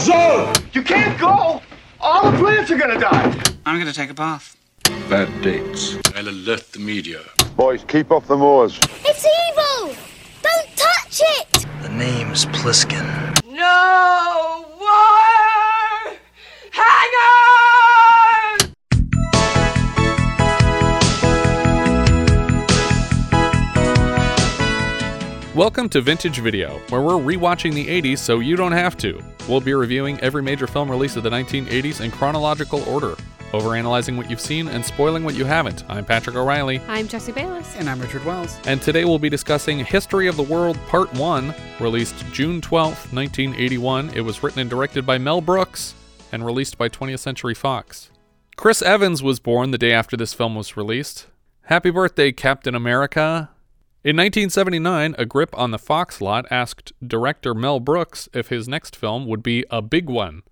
zone! You can't go! All the plants are gonna die! I'm gonna take a bath. Bad dates. I'll alert the media. Boys, keep off the moors. It's evil! Don't touch it! The name's Pliskin. No war! Hang on! Welcome to Vintage Video, where we're rewatching the 80s so you don't have to. We'll be reviewing every major film release of the 1980s in chronological order, overanalyzing what you've seen and spoiling what you haven't. I'm Patrick O'Reilly, I'm Jesse Bayless. And I'm Richard Wells. and today we'll be discussing History of the World Part 1, released June 12th, 1981. It was written and directed by Mel Brooks and released by 20th Century Fox. Chris Evans was born the day after this film was released. Happy birthday, Captain America. In 1979, a grip on the Fox lot asked director Mel Brooks if his next film would be a big one.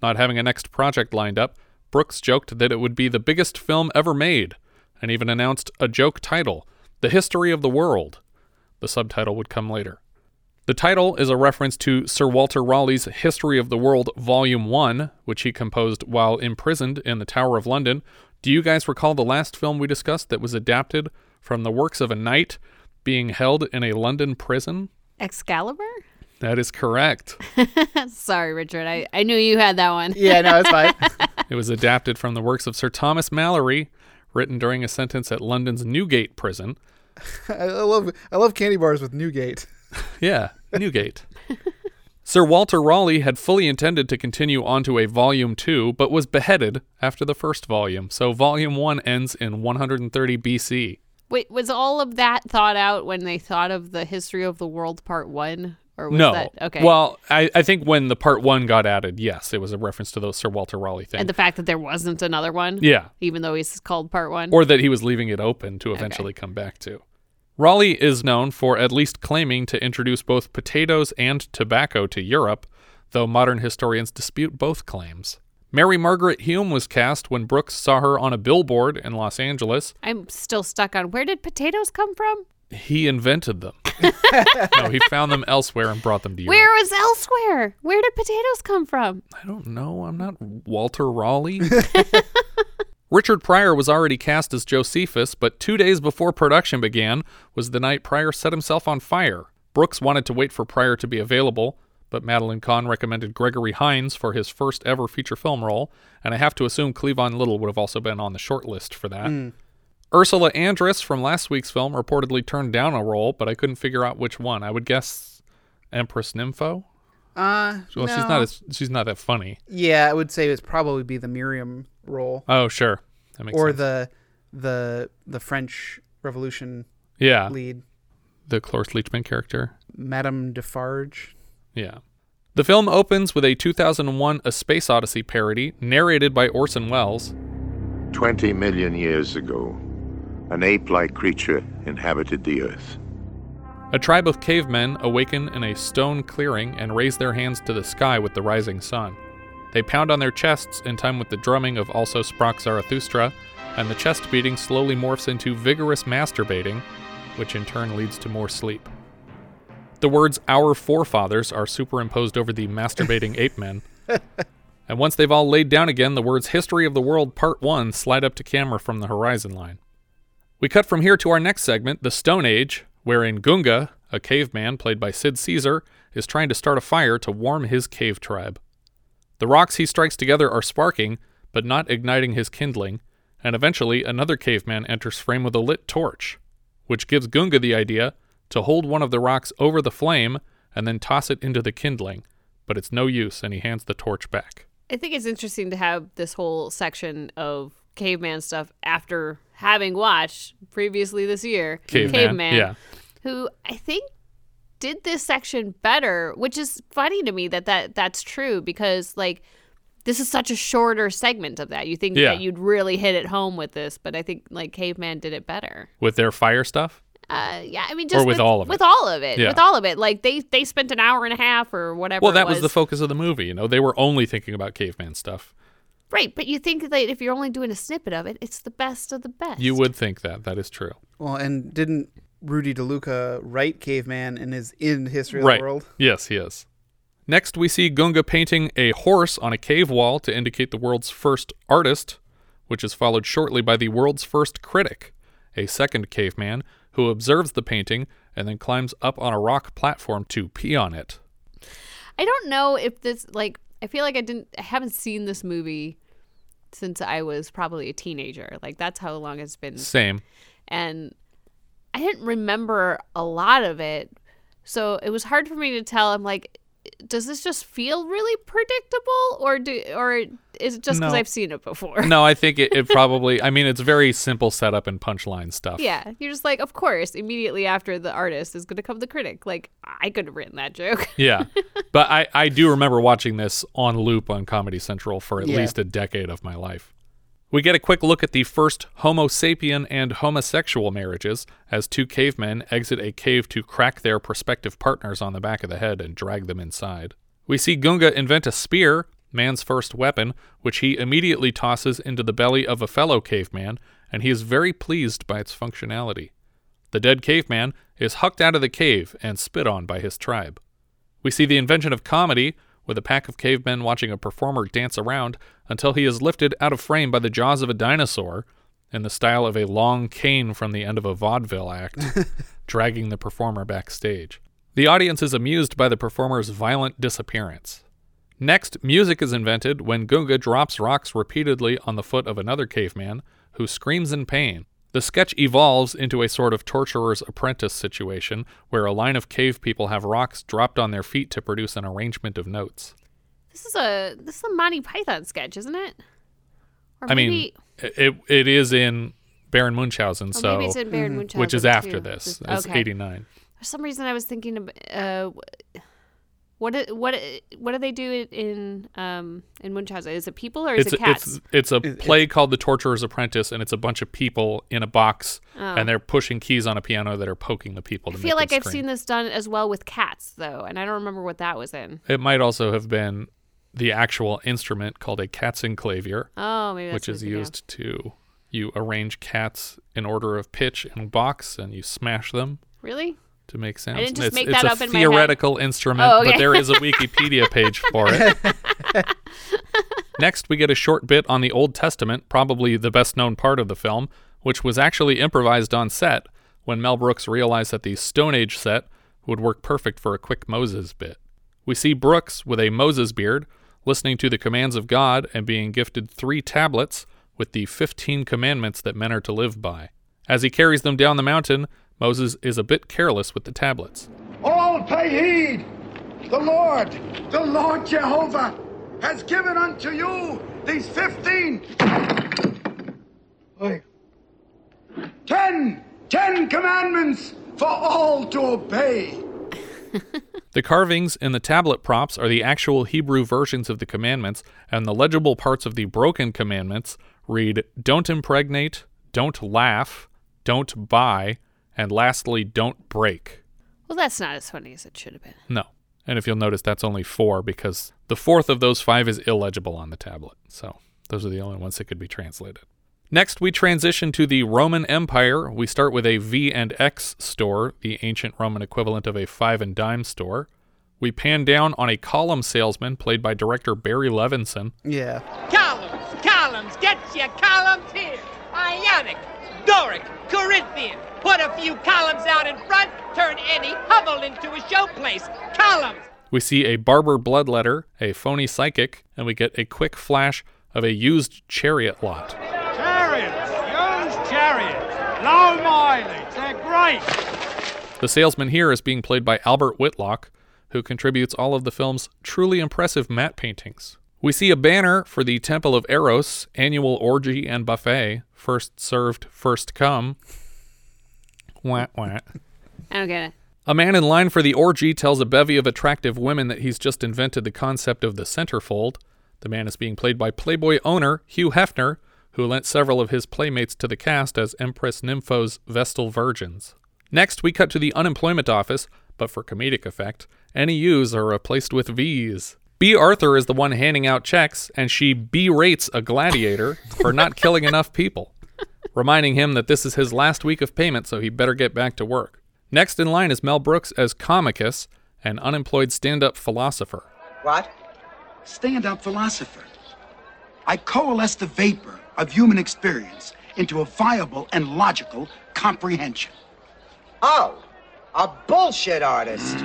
Not having a next project lined up, Brooks joked that it would be the biggest film ever made, and even announced a joke title The History of the World. The subtitle would come later. The title is a reference to Sir Walter Raleigh's History of the World Volume 1, which he composed while imprisoned in the Tower of London. Do you guys recall the last film we discussed that was adapted from the works of a knight being held in a London prison? Excalibur? That is correct. Sorry, Richard. I, I knew you had that one. Yeah, no, it's fine. It was adapted from the works of Sir Thomas Malory, written during a sentence at London's Newgate prison. I love I love candy bars with Newgate. Yeah, Newgate. Sir Walter Raleigh had fully intended to continue onto a volume 2, but was beheaded after the first volume. So volume 1 ends in 130 BC. Wait, was all of that thought out when they thought of the history of the world part one? Or was no. that okay? Well, I, I think when the part 1 got added, yes, it was a reference to those Sir Walter Raleigh things. and the fact that there wasn't another one? yeah. Even though he's called part one? or that he was leaving it open to eventually come back to. Raleigh is known for at least claiming to introduce both potatoes and tobacco to Europe, though modern historians dispute both claims. Mary Margaret Hume was cast when Brooks saw her on a billboard in Los Angeles. I'm still stuck on where did potatoes come from? He invented them. no, he found them elsewhere and brought them to you. Where was elsewhere? Where did potatoes come from? I don't know. I'm not Walter Raleigh. Richard Pryor was already cast as Josephus, but two days before production began was the night Pryor set himself on fire. Brooks wanted to wait for Pryor to be available, but Madeline Kahn recommended Gregory Hines for his first ever feature film role, and I have to assume Cleavon Little would have also been on the short list for that. Ursula Andress from last week's film reportedly turned down a role, but I couldn't figure out which one. I would guess Empress Nympho. Uh, Well, she's not as she's not that funny. Yeah, I would say it's probably be the Miriam role Oh, sure. That makes sense. or sense. the the the French Revolution yeah, lead, the Cloris Leachman character. Madame Defarge. Yeah. The film opens with a 2001 A Space Odyssey parody narrated by Orson Welles. Twenty million years ago, an ape like creature inhabited the earth. A tribe of cavemen awaken in a stone clearing and raise their hands to the sky with the rising sun. They pound on their chests in time with the drumming of Also Sprach Zarathustra, and the chest beating slowly morphs into vigorous masturbating, which in turn leads to more sleep. The words Our Forefathers are superimposed over the masturbating ape men. And once they've all laid down again, the words History of the World Part 1 slide up to camera from the horizon line. We cut from here to our next segment, the Stone Age, wherein Gunga, a caveman played by Sid Caesar, is trying to start a fire to warm his cave tribe. The rocks he strikes together are sparking, but not igniting his kindling, and eventually another caveman enters frame with a lit torch, which gives Gunga the idea to hold one of the rocks over the flame and then toss it into the kindling, but it's no use and he hands the torch back. I think it's interesting to have this whole section of caveman stuff after having watched previously this year Caveman, yeah. who I think did this section better, which is funny to me that, that that's true because like this is such a shorter segment of that. You think Yeah. that you'd really hit it home with this, but I think like caveman did it better. With their fire stuff? Uh, yeah, I mean, just with all of it. with all of it, Yeah. with all of it. Like they they spent an hour and a half or whatever. Well, it that was the focus of the movie. You know, they were only thinking about caveman stuff. right. But you think that if you're only doing a snippet of it, it's the best of the best. You would think that. That is true. Well, and didn't Rudy DeLuca write Caveman and is in History of right. the World? Yes, he is. Next, we see Gunga painting a horse on a cave wall to indicate the world's first artist, which is followed shortly by the world's first critic, a second caveman who observes the painting and then climbs up on a rock platform to pee on it. I don't know if this like I feel like I didn't I haven't seen this movie since I was probably a teenager. Like that's how long it's been Same. and I didn't remember a lot of it. So it was hard for me to tell. I'm like does this just feel really predictable or do or is it just because No. I've seen it before? No, I think it, it probably, I mean, it's very simple setup and punchline stuff. Yeah, you're just like, of course, immediately after the artist is going to come the critic. Like, I could have written that joke. Yeah. But I, I do remember watching this on loop on Comedy Central for at Yeah. least a decade of my life. We get a quick look at the first Homo sapien and homosexual marriages as two cavemen exit a cave to crack their prospective partners on the back of the head and drag them inside. We see Gunga invent a spear, man's first weapon, which he immediately tosses into the belly of a fellow caveman, and he is very pleased by its functionality. The dead caveman is hucked out of the cave and spit on by his tribe. We see the invention of comedy, with a pack of cavemen watching a performer dance around until he is lifted out of frame by the jaws of a dinosaur, in the style of a long cane from the end of a vaudeville act, dragging the performer backstage. The audience is amused by the performer's violent disappearance. Next, music is invented when Gunga drops rocks repeatedly on the foot of another caveman, who screams in pain. The sketch evolves into a sort of torturer's apprentice situation where a line of cave people have rocks dropped on their feet to produce an arrangement of notes. This is a this is a Monty Python sketch, isn't it? Or I mean, it, it is in Baron Munchausen, or so maybe it's in Baron Munchausen, which is too. after this. Just- It's okay. 89. For some reason, I was thinking of uh, what do- what what do they do in um in Munchausen? Is it people or is It's it a, cats? it's it's a play called The Torturer's Apprentice, and it's a bunch of people in a box, and they're pushing keys on a piano that are poking the people. To Oh. I feel make like I've seen this done as well with cats though, and I don't remember what that was in. It might also have been the actual instrument called a katzenklavier, Oh, maybe that's which is it- yeah. used to you arrange cats in order of pitch in a box and you smash them Really? To make sounds. didn't just it's make it's that a up in my head. theoretical instrument, Oh, but there is a Wikipedia page for it. Next, we get a short bit on the Old Testament, probably the best known part of the film, which was actually improvised on set when Mel Brooks realized that the Stone Age set would work perfect for a quick Moses bit. We see Brooks with a Moses beard listening to the commands of God and being gifted three tablets with the 15 commandments that men are to live by. As he carries them down the mountain, Moses is a bit careless with the tablets. All pay heed. The Lord, the Lord Jehovah, has given unto you these fifteen. Wait. Ten, ten commandments for all to obey. The carvings in the tablet props are the actual Hebrew versions of the commandments, and the legible parts of the broken commandments read Don't impregnate, don't laugh, don't buy, and lastly, don't break. Well, that's not as funny as it should have been. No. And if you'll notice, that's only four because the fourth of those five is illegible on the tablet. So those are the only ones that could be translated. Next, we transition to the Roman Empire. We start with a V and X store, the ancient Roman equivalent of a five and dime store. We pan down on a column salesman played by director Barry Levinson. Yeah. Columns, columns, get your columns here. Ionic, Doric, Corinthian. Put a few columns out in front, turn any hovel into a showplace. Columns. We see a barber bloodletter, a phony psychic, and we get a quick flash of a used chariot lot. Chariots, used chariots, low mileage, they're great. The salesman here is being played by Albert Whitlock, who contributes all of the film's truly impressive matte paintings. We see a banner for the Temple of Eros annual orgy and buffet, first served, first come. Wah, wah. I don't get it. A man in line for the orgy tells a bevy of attractive women that he's just invented the concept of the centerfold. The man is being played by Playboy owner Hugh Hefner, who lent several of his playmates to the cast as Empress Nympho's Vestal Virgins. Next, we cut to the unemployment office, but for comedic effect, any U's are replaced with V's. Bea Arthur is the one handing out checks, and she berates a gladiator for not killing enough people, reminding him that this is his last week of payment, so he better get back to work. Next in line is Mel Brooks as Comicus, an unemployed stand up philosopher. What? Stand up philosopher. I coalesce the vapor of human experience into a viable and logical comprehension. Oh, a bullshit artist.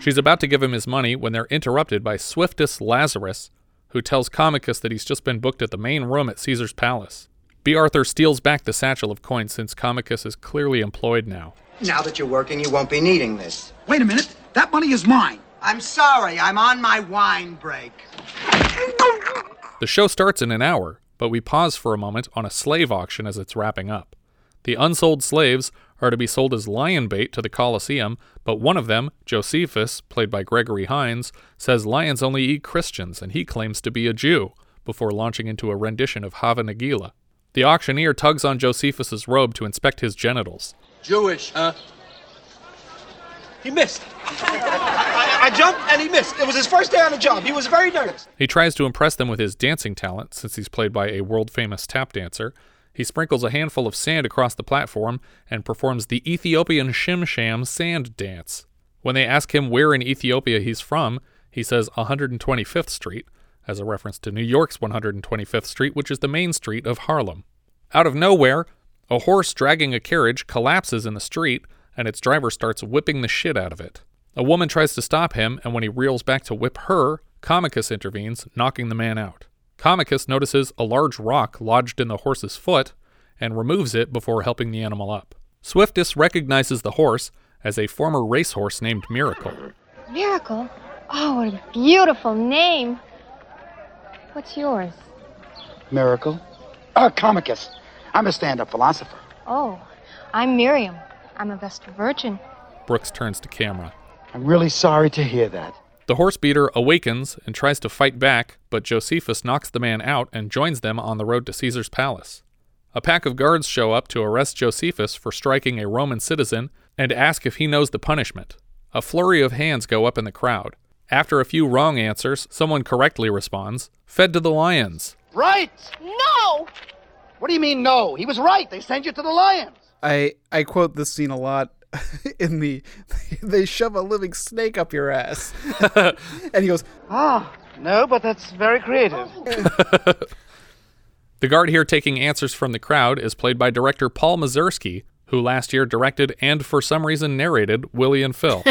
She's about to give him his money when they're interrupted by Swiftus Lazarus, who tells Comicus that he's just been booked at the main room at Caesar's palace. Bea Arthur steals back the satchel of coins since Comicus is clearly employed now. Now that you're working, you won't be needing this. Wait a minute. That money is mine. I'm sorry, I'm on my wine break. The show starts in an hour, but we pause for a moment on a slave auction as it's wrapping up. The unsold slaves are to be sold as lion bait to the Colosseum, but one of them, Josephus, played by Gregory Hines, says lions only eat Christians and he claims to be a Jew, before launching into a rendition of Hava Nagila. The auctioneer tugs on Josephus's robe to inspect his genitals. Jewish, huh? He missed. I, I jumped and he missed. It was his first day on the job. He was very nervous. He tries to impress them with his dancing talent, since he's played by a world famous tap dancer. He sprinkles a handful of sand across the platform and performs the Ethiopian Shim Sham sand dance. When they ask him where in Ethiopia he's from, he says 125th Street, as a reference to New York's 125th Street, which is the main street of Harlem. Out of nowhere, a horse dragging a carriage collapses in the street, and its driver starts whipping the shit out of it. A woman tries to stop him, and when he reels back to whip her, Comicus intervenes, knocking the man out. Comicus notices a large rock lodged in the horse's foot and removes it before helping the animal up. Swiftus recognizes the horse as a former racehorse named Miracle. Miracle? Oh, what a beautiful name. What's yours? Miracle. Uh, Comicus. I'm a stand-up philosopher. Oh, I'm Miriam. I'm a Vestal Virgin. Brooks turns to camera. I'm really sorry to hear that. The horse beater awakens and tries to fight back, but Josephus knocks the man out and joins them on the road to Caesar's palace. A pack of guards show up to arrest Josephus for striking a Roman citizen and ask if he knows the punishment. A flurry of hands go up in the crowd. After a few wrong answers, someone correctly responds, Fed to the lions. Right! No! What do you mean, no? He was right. They send you to the lions. I I quote this scene a lot in the they shove a living snake up your ass. and he goes, Ah, no, but that's very creative. The guard here taking answers from the crowd is played by director Paul Mazursky, who last year directed and for some reason narrated Willie and Phil.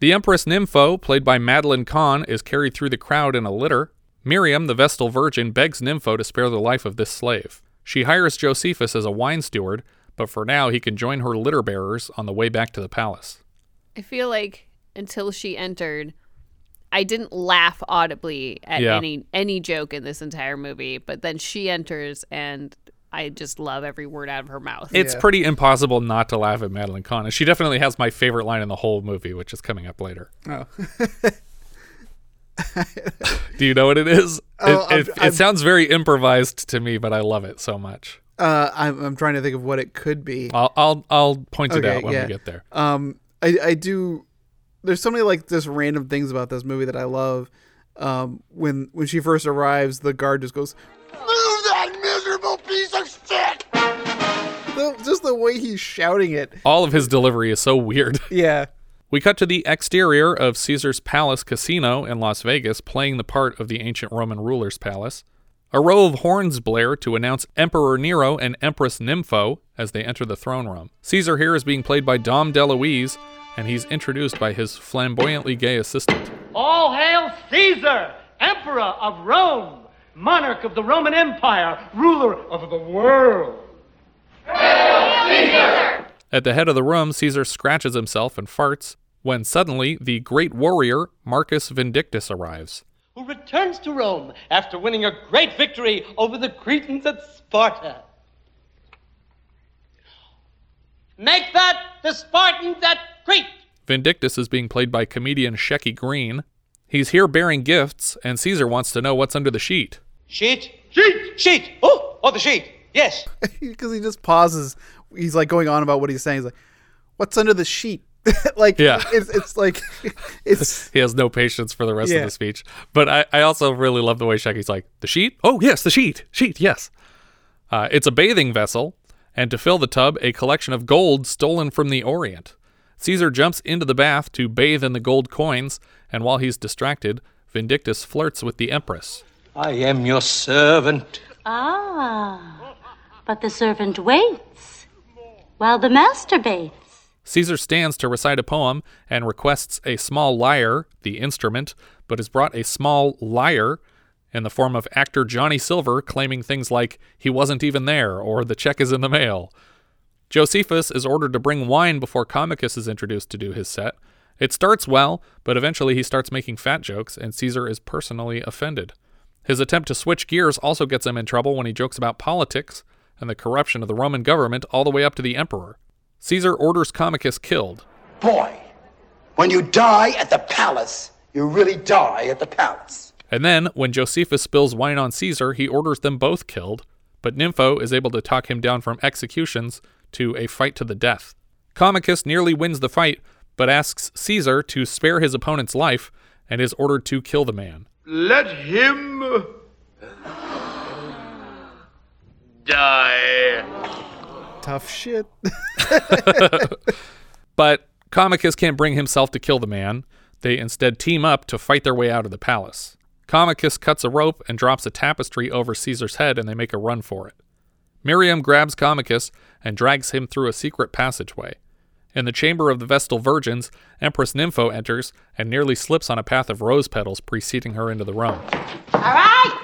the Empress Nympho, played by Madeline Kahn, is carried through the crowd in a litter. Miriam, the Vestal Virgin, begs Nympho to spare the life of this slave. She hires Josephus as a wine steward, but for now he can join her litter bearers on the way back to the palace. I feel like until she entered, I didn't laugh audibly at Yeah. any any joke in this entire movie, but then she enters and I just love every word out of her mouth. It's pretty impossible not to laugh at Madeline Kahn. And she definitely has my favorite line in the whole movie, which is coming up later. Oh. Do you know what it is? Oh, it, it, it sounds very improvised to me, but I love it so much. Uh, I'm, I'm trying to think of what it could be. I'll I'll, I'll point it out when yeah. we get there. Um, I I do. There's so many like just random things about this movie that I love. Um, when when she first arrives, the guard just goes, Move that miserable piece of shit! the, just the way he's shouting it. All of his delivery is so weird. Yeah. We cut to the exterior of Caesar's Palace Casino in Las Vegas, playing the part of the ancient Roman ruler's palace. A row of horns blare to announce Emperor Nero and Empress Nympho as they enter the throne room. Caesar here is being played by Dom DeLuise, and he's introduced by his flamboyantly gay assistant. All hail Caesar, Emperor of Rome, monarch of the Roman Empire, ruler of the world. At the head of the room, Caesar scratches himself and farts when suddenly the great warrior Marcus Vindictus arrives. Who returns to Rome after winning a great victory over the Cretans at Sparta. Make that the Spartans at Crete. Vindictus is being played by comedian Shecky Greene. He's here bearing gifts, and Caesar wants to know what's under the sheet. Sheet? Sheet! Sheet! Oh! Oh, the sheet! Yes! because he just pauses. He's like going on about what he's saying. He's like, "What's under the sheet?" like, Yeah. it's it's like it's He has no patience for the rest Yeah. of the speech. But I, I also really love the way Shecky's like, the sheet? Oh, yes, the sheet. Sheet, yes. Uh, it's a bathing vessel, and to fill the tub, a collection of gold stolen from the Orient. Caesar jumps into the bath to bathe in the gold coins, and while he's distracted, Vindictus flirts with the Empress. I am your servant. Ah, but the servant waits while the master bathes. Caesar stands to recite a poem and requests a small lyre, the instrument, but is brought a small liar in the form of actor Johnny Silver claiming things like he wasn't even there or the check is in the mail. Josephus is ordered to bring wine before Comicus is introduced to do his set. It starts well, but eventually he starts making fat jokes, and Caesar is personally offended. His attempt to switch gears also gets him in trouble when he jokes about politics and the corruption of the Roman government all the way up to the emperor. Caesar orders Comicus killed. Boy, when you die at the palace, you really die at the palace. And then, when Josephus spills wine on Caesar, he orders them both killed, but Nympho is able to talk him down from executions to a fight to the death. Comicus nearly wins the fight, but asks Caesar to spare his opponent's life and is ordered to kill the man. Let him die. Tough shit. But Comicus can't bring himself to kill the man. They instead team up to fight their way out of the palace. Comicus cuts a rope and drops a tapestry over Caesar's head, and they make a run for it. Miriam grabs Comicus and drags him through a secret passageway. In the chamber of the Vestal Virgins, Empress Nympho enters and nearly slips on a path of rose petals preceding her into the room. All right,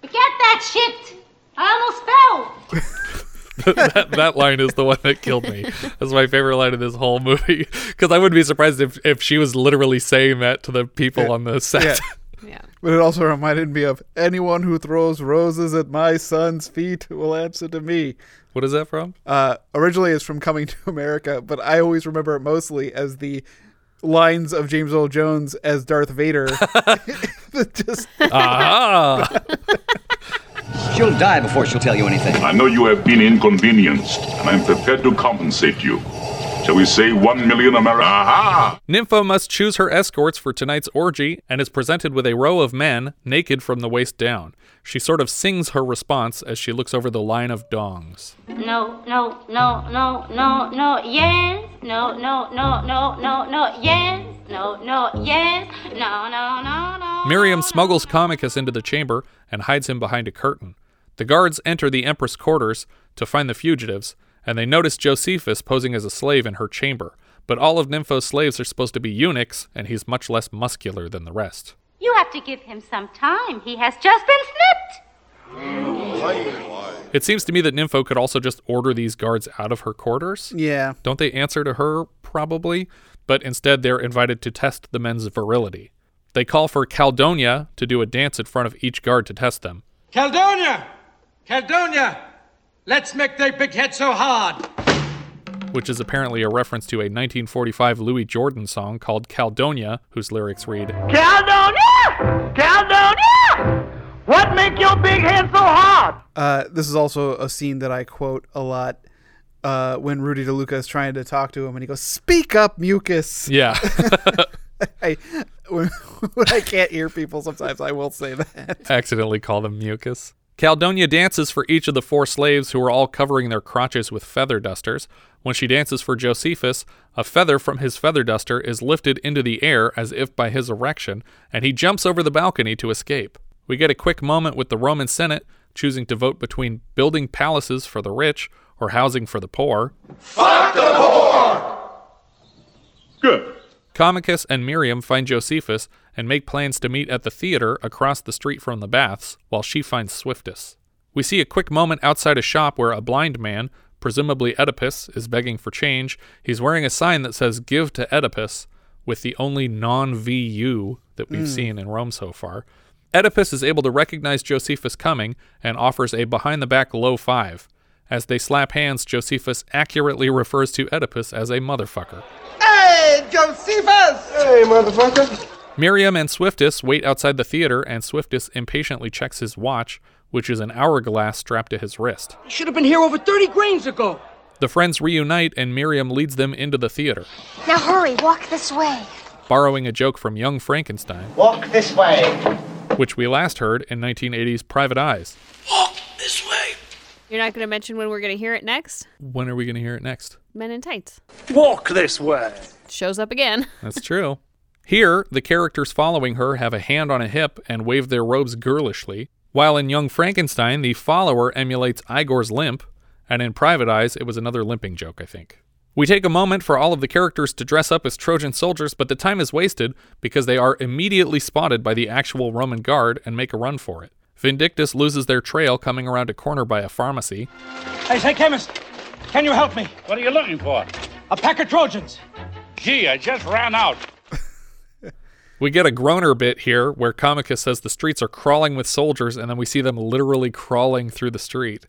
forget that shit. I almost fell. that, that line is the one that killed me. That's my favorite line of this whole movie. Because I wouldn't be surprised if, if she was literally saying that to the people on the set. Yeah. But it also reminded me of anyone who throws roses at my son's feet will answer to me. What is that from? Uh, originally, it's from Coming to America, but I always remember it mostly as the lines of James Earl Jones as Darth Vader. Just Ah. She'll die before she'll tell you anything. I know you have been inconvenienced, and I'm prepared to compensate you. Shall we say one million American? Aha! Nympho must choose her escorts for tonight's orgy and is presented with a row of men, naked from the waist down. She sort of sings her response as she looks over the line of dongs. No, no, no, no, no, no, yes. No, no, no, no, no, no, yes. No, no, yes. No, no, no, no. Miriam smuggles Comicus into the chamber and hides him behind a curtain. The guards enter the Empress' quarters to find the fugitives, and they notice Josephus posing as a slave in her chamber. But all of Nympho's slaves are supposed to be eunuchs, and he's much less muscular than the rest. You have to give him some time. He has just been snipped. It seems to me that Nympho could also just order these guards out of her quarters. Yeah. Don't they answer to her? Probably. But instead, they're invited to test the men's virility. They call for Caldonia to do a dance in front of each guard to test them. Caldonia! Caldonia! Let's make their big head so hard. which is apparently a reference to a 1945 Louis Jordan song called Caldonia, whose lyrics read Caldonia! Caldonia! What make your big head so hard? Uh, this is also a scene that I quote a lot uh, when Rudy DeLuca is trying to talk to him, and he goes, "Speak up, mucus." Yeah. I, when, when I can't hear people, sometimes I will say that. accidentally call them mucus. Caldonia dances for each of the four slaves who are all covering their crotches with feather dusters. When she dances for Josephus, a feather from his feather duster is lifted into the air as if by his erection, and he jumps over the balcony to escape. We get a quick moment with the Roman Senate choosing to vote between building palaces for the rich or housing for the poor. Fuck the poor! Good. Comicus and Miriam find Josephus and make plans to meet at the theater across the street from the baths, while she finds Swiftus. We see a quick moment outside a shop where a blind man, presumably Oedipus, is begging for change. He's wearing a sign that says Give to Oedipus, with the only non VU that we've Mm. seen in Rome so far. Oedipus is able to recognize Josephus coming and offers a behind the back low five. As they slap hands, Josephus accurately refers to Oedipus as a motherfucker. Hey, Josephus! Hey, motherfucker. Miriam and Swiftus wait outside the theater, and Swiftus impatiently checks his watch, which is an hourglass strapped to his wrist. You should have been here over 30 grains ago. The friends reunite, and Miriam leads them into the theater, Now hurry, walk this way. borrowing a joke from Young Frankenstein, Walk this way. Which we last heard in 1980's Private Eyes. Walk this way. You're not going to mention when we're going to hear it next? When are we going to hear it next? Men in Tights. Walk this way. Shows up again. That's true. Here, the characters following her have a hand on a hip and wave their robes girlishly, while in Young Frankenstein, the follower emulates Igor's limp, and in Private Eyes, it was another limping joke, I think. We take a moment for all of the characters to dress up as Trojan soldiers, but the time is wasted because they are immediately spotted by the actual Roman guard and make a run for it. Vindictus loses their trail coming around a corner by a pharmacy. Hey, say, chemist, can you help me? What are you looking for? A pack of Trojans. Gee, I just ran out. We get a groaner bit here where Comicus says the streets are crawling with soldiers, and then we see them literally crawling through the street.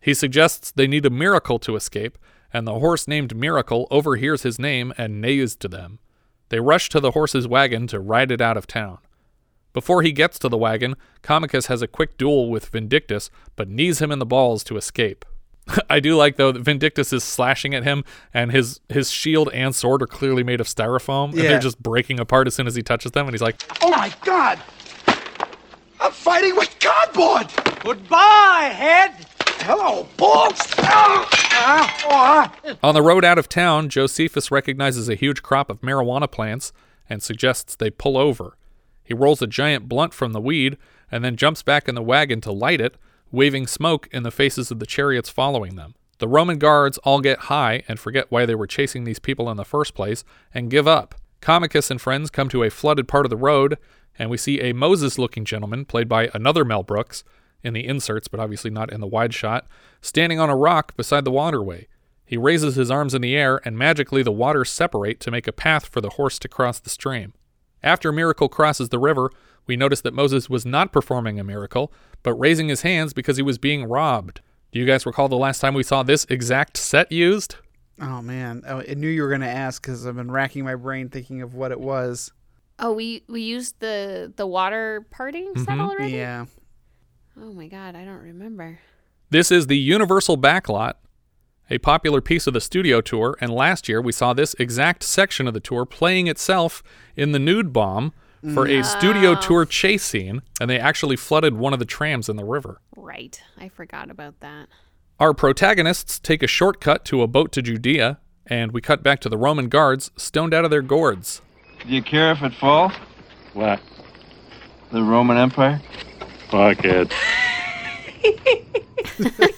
He suggests they need a miracle to escape, and the horse named Miracle overhears his name and neighs to them. They rush to the horse's wagon to ride it out of town. Before he gets to the wagon, Comicus has a quick duel with Vindictus, but knees him in the balls to escape. I do like though that Vindictus is slashing at him, and his his shield and sword are clearly made of styrofoam, and Yeah. they're just breaking apart as soon as he touches them. And he's like, Oh my god! I'm fighting with cardboard! Goodbye, head. Hello! Ah, ah, ah. On the road out of town, Josephus recognizes a huge crop of marijuana plants and suggests they pull over. He rolls a giant blunt from the weed and then jumps back in the wagon to light it, waving smoke in the faces of the chariots following them. The Roman guards all get high and forget why they were chasing these people in the first place and give up. Comicus and friends come to a flooded part of the road, and we see a Moses looking gentleman, played by another Mel Brooks, in the inserts, but obviously not in the wide shot, standing on a rock beside the waterway. He raises his arms in the air, and magically the waters separate to make a path for the horse to cross the stream. After Miracle crosses the river, we notice that Moses was not performing a miracle, but raising his hands because he was being robbed. Do you guys recall the last time we saw this exact set used? Oh man, oh, I knew you were gonna ask because I've been racking my brain thinking of what it was. Oh, we we used the the water parting set Mhm. already. Yeah. Oh my god, I don't remember. This is the Universal Backlot, a popular piece of the studio tour, and last year we saw this exact section of the tour playing itself in the nude bomb for a studio tour chase scene, and they actually flooded one of the trams in the river. Right, I forgot about that. Our protagonists take a shortcut to a boat to Judea, and we cut back to the Roman guards stoned out of their gourds. Do you care if it falls? What? The Roman Empire? Fuck it.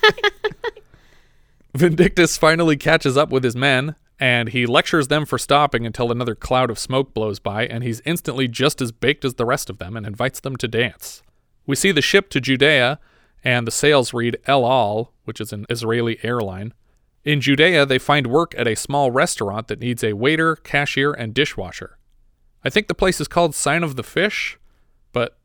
Vindictus finally catches up with his men, and he lectures them for stopping until another cloud of smoke blows by, and he's instantly just as baked as the rest of them and invites them to dance. We see the ship to Judea, and the sails read El Al, which is an Israeli airline. In Judea, they find work at a small restaurant that needs a waiter, cashier, and dishwasher. I think the place is called Sign of the Fish,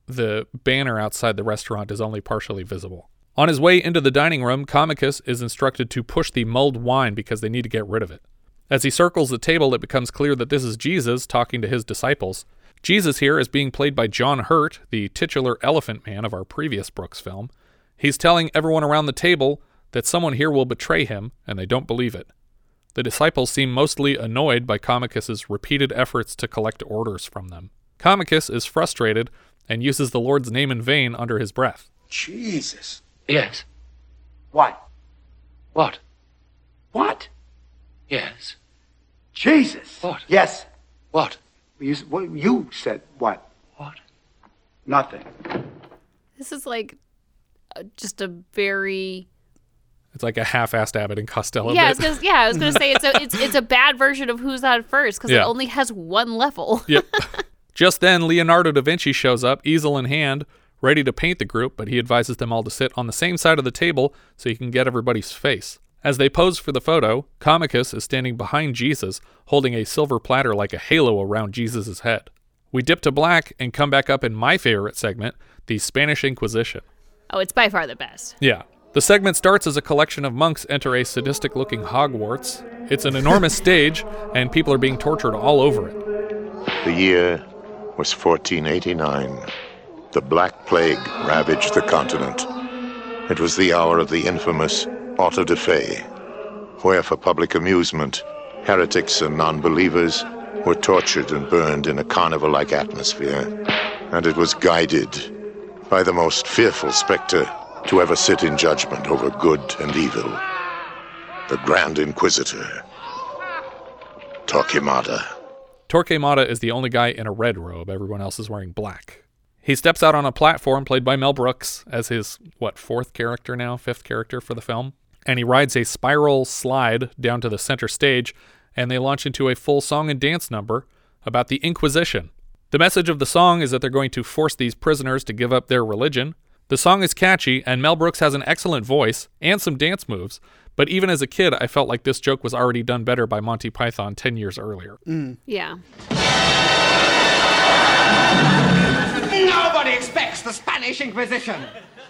the banner outside the restaurant is only partially visible. On his way into the dining room, Comicus is instructed to push the mulled wine because they need to get rid of it. As he circles the table, it becomes clear that this is Jesus talking to his disciples. Jesus here is being played by John Hurt, the titular elephant man of our previous Brooks film. He's telling everyone around the table that someone here will betray him, and they don't believe it. The disciples seem mostly annoyed by Comicus's repeated efforts to collect orders from them. Comicus is frustrated and uses the Lord's name in vain under his breath. Jesus. Yes. What? What? What? Yes. Jesus. What? Yes. What? You, what, you said what? What? Nothing. This is like uh, just a very It's like a half-assed Abbott and Costello. yeah. I bit. was gonna, yeah, I was gonna say it's a it's it's a bad version of Who's on First because Yeah. it only has one level. yep. Just then, Leonardo da Vinci shows up, easel in hand, ready to paint the group, but he advises them all to sit on the same side of the table so he can get everybody's face. As they pose for the photo, Comicus is standing behind Jesus, holding a silver platter like a halo around Jesus' head. We dip to black and come back up in my favorite segment, the Spanish Inquisition. Oh, it's by far the best. Yeah. The segment starts as a collection of monks enter a sadistic looking Hogwarts. It's an enormous stage, and people are being tortured all over it. The year was 1489. The Black Plague ravaged the continent. It was the hour of the infamous Auto de Fe, where, for public amusement, heretics and non believers were tortured and burned in a carnival like atmosphere. And it was guided by the most fearful specter to ever sit in judgment over good and evil. The Grand Inquisitor, Torquemada. Torquemada is the only guy in a red robe. Everyone else is wearing black. He steps out on a platform played by Mel Brooks as his, what, fourth character now? Fifth character for the film. And he rides a spiral slide down to the center stage, and they launch into a full song and dance number about the Inquisition. The message of the song is that they're going to force these prisoners to give up their religion. The song is catchy, and Mel Brooks has an excellent voice and some dance moves, but even as a kid, I felt like this joke was already done better by Monty Python 10 years earlier. Mm. Yeah. Nobody expects the Spanish Inquisition.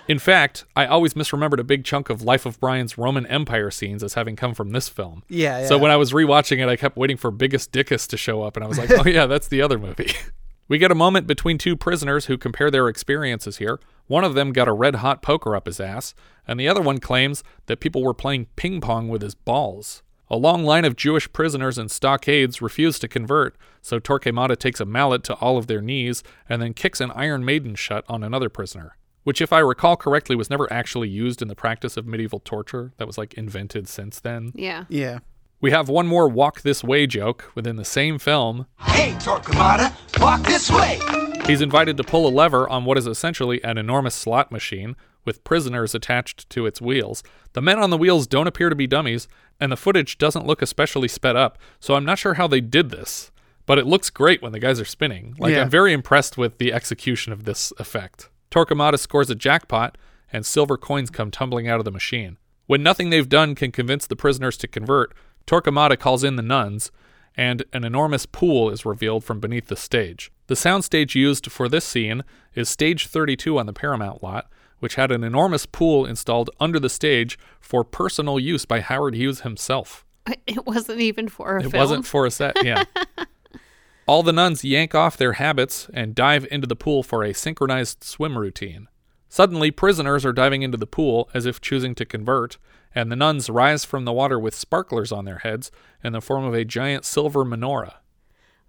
In fact, I always misremembered a big chunk of Life of Brian's Roman Empire scenes as having come from this film. Yeah, So when I was rewatching it, I kept waiting for Biggus Dickus to show up, and I was like, oh, yeah, that's the other movie. we get a moment between two prisoners who compare their experiences here. One of them got a red hot poker up his ass, and the other one claims that people were playing ping pong with his balls. A long line of Jewish prisoners in stockades refuse to convert, so Torquemada takes a mallet to all of their knees and then kicks an Iron Maiden shut on another prisoner, which, if I recall correctly, was never actually used in the practice of medieval torture. That was like invented since then. Yeah. Yeah. We have one more walk this way joke within the same film. Hey, Torquemada, walk this way. He's invited to pull a lever on what is essentially an enormous slot machine with prisoners attached to its wheels. The men on the wheels don't appear to be dummies, and the footage doesn't look especially sped up, so I'm not sure how they did this. But it looks great when the guys are spinning. Like, Yeah. I'm very impressed with the execution of this effect. Torquemada scores a jackpot, and silver coins come tumbling out of the machine. When nothing they've done can convince the prisoners to convert, Torquemada calls in the nuns, and an enormous pool is revealed from beneath the stage. The soundstage used for this scene is Stage 32 on the Paramount lot, which had an enormous pool installed under the stage for personal use by Howard Hughes himself. It wasn't even for a It film. wasn't for a set, yeah. All the nuns yank off their habits and dive into the pool for a synchronized swim routine. Suddenly, prisoners are diving into the pool as if choosing to convert, and the nuns rise from the water with sparklers on their heads in the form of a giant silver menorah.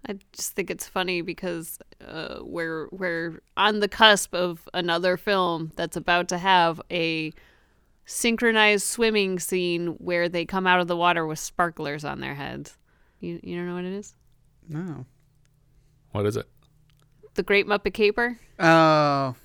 I just think it's funny because uh, we're we're on the cusp of another film that's about to have a synchronized swimming scene where they come out of the water with sparklers on their heads. You you don't know what it is? No. What is it? The Great Muppet Caper. Oh.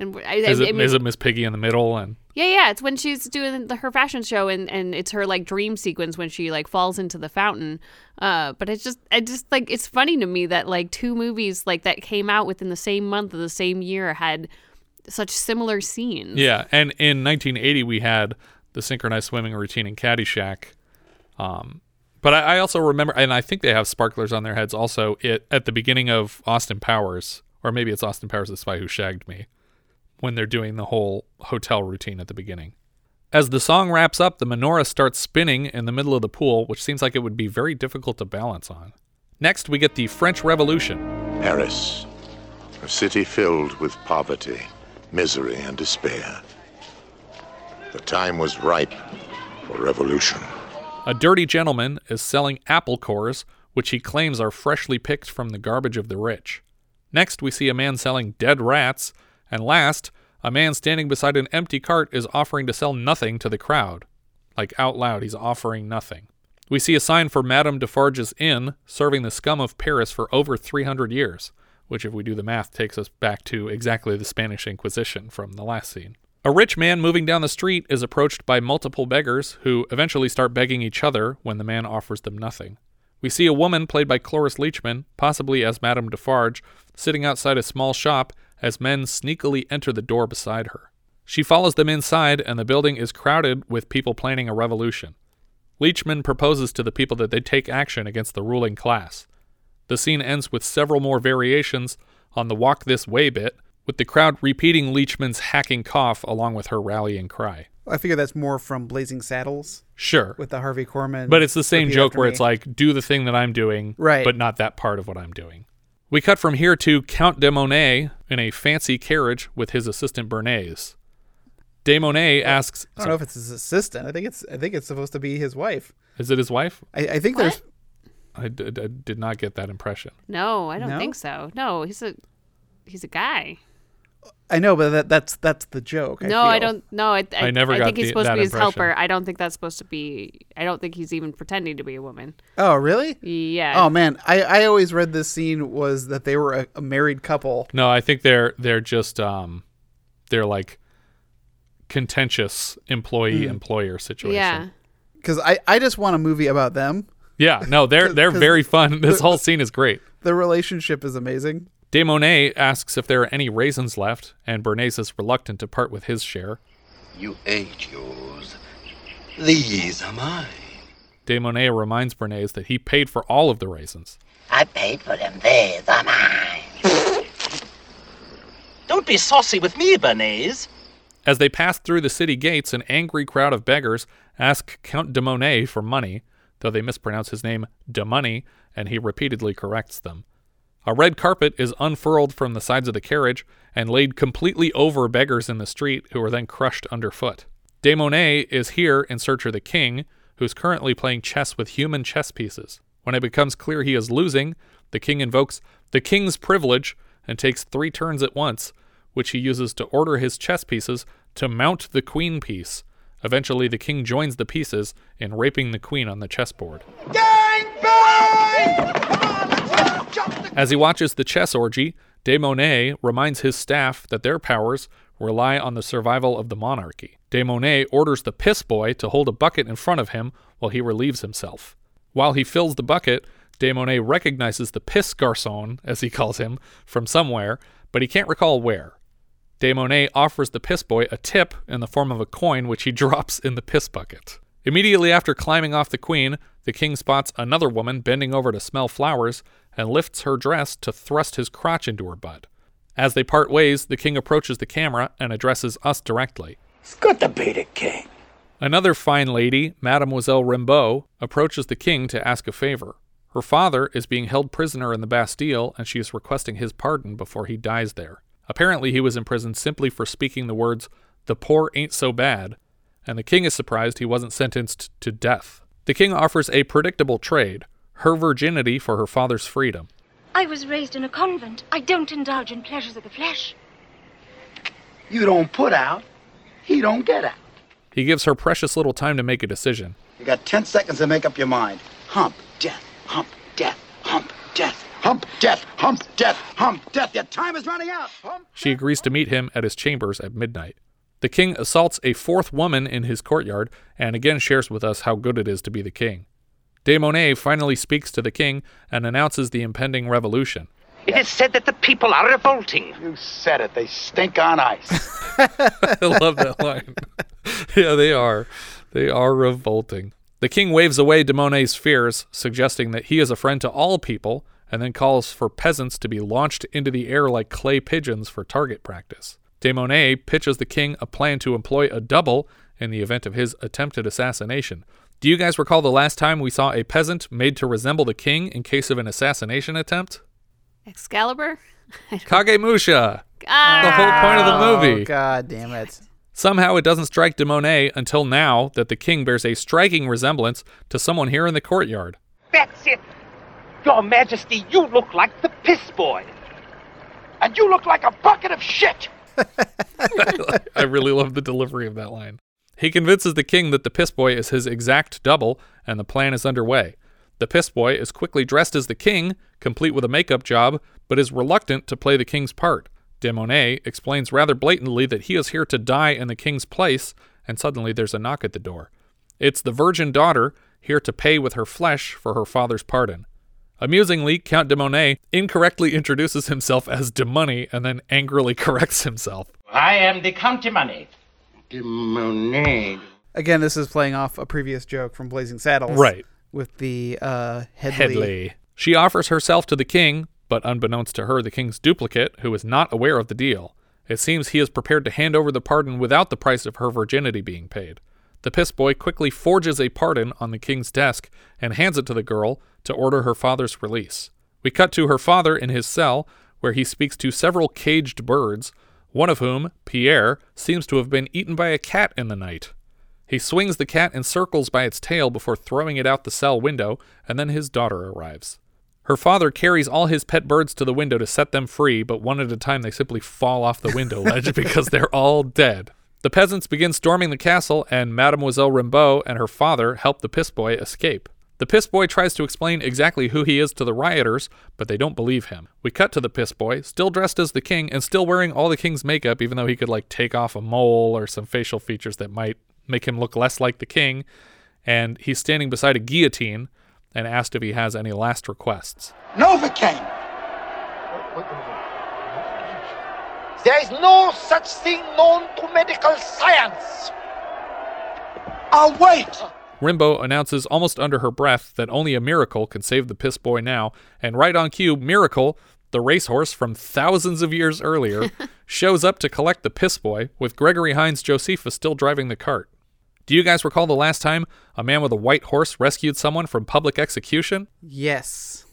And I, Is it, I mean, is it Miss Piggy in the middle? And Yeah, yeah, it's when she's doing the, her fashion show, and, and it's her like dream sequence when she like falls into the fountain. Uh, but it's just, I just like it's funny to me that like two movies like that came out within the same month of the same year had such similar scenes. Yeah, and in 1980 we had the synchronized swimming routine in Caddyshack. Um, but I, I also remember, and I think they have sparklers on their heads also. It at the beginning of Austin Powers, or maybe it's Austin Powers, the spy who shagged me, when they're doing the whole hotel routine at the beginning. As the song wraps up, the menorah starts spinning in the middle of the pool, which seems like it would be very difficult to balance on. Next, we get the French Revolution. Paris, a city filled with poverty, misery, and despair. The time was ripe for revolution. A dirty gentleman is selling apple cores, which he claims are freshly picked from the garbage of the rich. Next, we see a man selling dead rats, and last, a man standing beside an empty cart is offering to sell nothing to the crowd. Like out loud, he's offering nothing. We see a sign for Madame Defarge's Inn, serving the scum of Paris for over 300 years, which, if we do the math, takes us back to exactly the Spanish Inquisition from the last scene. A rich man moving down the street is approached by multiple beggars who eventually start begging each other when the man offers them nothing. We see a woman played by Cloris Leachman, possibly as Madame Defarge, sitting outside a small shop as men sneakily enter the door beside her. She follows them inside, and the building is crowded with people planning a revolution. Leachman proposes to the people that they take action against the ruling class. The scene ends with several more variations on the walk this way bit, with the crowd repeating Leachman's hacking cough along with her rallying cry. I figure that's more from Blazing Saddles. Sure. With the Harvey Korman. But it's the same joke where Me. it's like, do the thing that I'm doing, Right. but not that part of what I'm doing. We cut from here to Count de Monet in a fancy carriage with his assistant Béarnaise. De Monet asks, I don't know if it's his assistant. I think it's I think it's supposed to be his wife. Is it his wife? I, I think there's I, d- I did not get that impression. No, I don't No? think so. No, he's a he's a guy. I know, but that, that's that's the joke. no, I feel. don't. No, I. I, I never I got think he's the- supposed to that be his impression. helper. I don't think that's supposed to be. I don't think he's even pretending to be a woman. Oh, really? Yeah. Oh man, I I always read this scene was that they were a, a married couple. No, I think they're they're just um they're like contentious employee Mm. employer situation. Yeah. Because I I just want a movie about them. Yeah, no, they're they're 'Cause very fun. This the- whole scene is great. The relationship is amazing. De Monet asks if there are any raisins left, and Béarnaise is reluctant to part with his share. You ate yours. These are mine. De Monet reminds Béarnaise that he paid for all of the raisins. I paid for them. These are mine. Don't be saucy with me, Béarnaise. As they pass through the city gates, an angry crowd of beggars ask Count de Monet for money, though they mispronounce his name de Money, and he repeatedly corrects them. A red carpet is unfurled from the sides of the carriage and laid completely over beggars in the street, who are then crushed underfoot. De Monet is here in search of the king, who's currently playing chess with human chess pieces. When it becomes clear he is losing, the king invokes the king's privilege and takes three turns at once, which he uses to order his chess pieces to mount the queen piece. Eventually, the king joins the pieces in raping the queen on the chessboard. As he watches the chess orgy, De Monet reminds his staff that their powers rely on the survival of the monarchy. De Monet orders the piss boy to hold a bucket in front of him while he relieves himself. While he fills the bucket, De Monet recognizes the piss garçon, as he calls him, from somewhere, but he can't recall where. De Monet offers the piss boy a tip in the form of a coin, which he drops in the piss bucket. Immediately after climbing off the queen, the king spots another woman bending over to smell flowers and lifts her dress to thrust his crotch into her butt. As they part ways, the king approaches the camera and addresses us directly. It's good to be the king. Another fine lady, Mademoiselle Rimbaud, approaches the king to ask a favor. Her father is being held prisoner in the Bastille, and she is requesting his pardon before he dies there. Apparently, he was imprisoned simply for speaking the words, The poor ain't so bad, and the king is surprised he wasn't sentenced to death. The king offers a predictable trade her virginity for her father's freedom. I was raised in a convent. I don't indulge in pleasures of the flesh. You don't put out, he don't get out. He gives her precious little time to make a decision. You got 10 seconds to make up your mind. Hump, death, hump, death, hump, death, hump, death, hump, death, hump, death. Your time is running out. Hump. She agrees to meet him at his chambers at midnight. The king assaults a fourth woman in his courtyard and again shares with us how good it is to be the king. De Monet finally speaks to the king and announces the impending revolution. It is said that the people are revolting. You said it. They stink on ice. I love that line. yeah, they are. They are revolting. The king waves away de Monet's fears, suggesting that he is a friend to all people, and then calls for peasants to be launched into the air like clay pigeons for target practice. De Monet pitches the king a plan to employ a double in the event of his attempted assassination. Do you guys recall the last time we saw a peasant made to resemble the king in case of an assassination attempt? Excalibur. Kagemusha. Ah. The whole point of the movie. Oh, God damn it. Somehow it doesn't strike de Monet until now that the king bears a striking resemblance to someone here in the courtyard. That's it. Your Majesty, you look like the piss boy. And you look like a bucket of shit. I really love the delivery of that line. He convinces the king that the piss boy is his exact double, and the plan is underway. The piss boy is quickly dressed as the king, complete with a makeup job, but is reluctant to play the king's part. De Monet explains rather blatantly that he is here to die in the king's place, and suddenly there's a knock at the door. It's the virgin daughter, here to pay with her flesh for her father's pardon. Amusingly, Count de Monet incorrectly introduces himself as de Money and then angrily corrects himself. I am the Count de Money. De Monet. Again, this is playing off a previous joke from Blazing Saddles. Right. With the uh, Hedley. Hedley. She offers herself to the king, but unbeknownst to her, the king's duplicate, who is not aware of the deal. It seems he is prepared to hand over the pardon without the price of her virginity being paid. The piss boy quickly forges a pardon on the king's desk and hands it to the girl to order her father's release. We cut to her father in his cell, where he speaks to several caged birds, one of whom, Pierre, seems to have been eaten by a cat in the night. He swings the cat in circles by its tail before throwing it out the cell window, and then his daughter arrives. Her father carries all his pet birds to the window to set them free, but one at a time they simply fall off the window ledge because they're all dead. The peasants begin storming the castle, and Mademoiselle Rimbaud and her father help the piss boy escape. The piss boy tries to explain exactly who he is to the rioters, but they don't believe him. We cut to the piss boy, still dressed as the king and still wearing all the king's makeup, even though he could like take off a mole or some facial features that might make him look less like the king. And he's standing beside a guillotine and asked if he has any last requests. Novocaine! There is no such thing known to medical science! I'll wait! Rimbaud announces almost under her breath that only a miracle can save the piss boy now, and right on cue, Miracle, the racehorse from thousands of years earlier, shows up to collect the piss boy, with Gregory Hines Josephus still driving the cart. Do you guys recall the last time a man with a white horse rescued someone from public execution? Yes.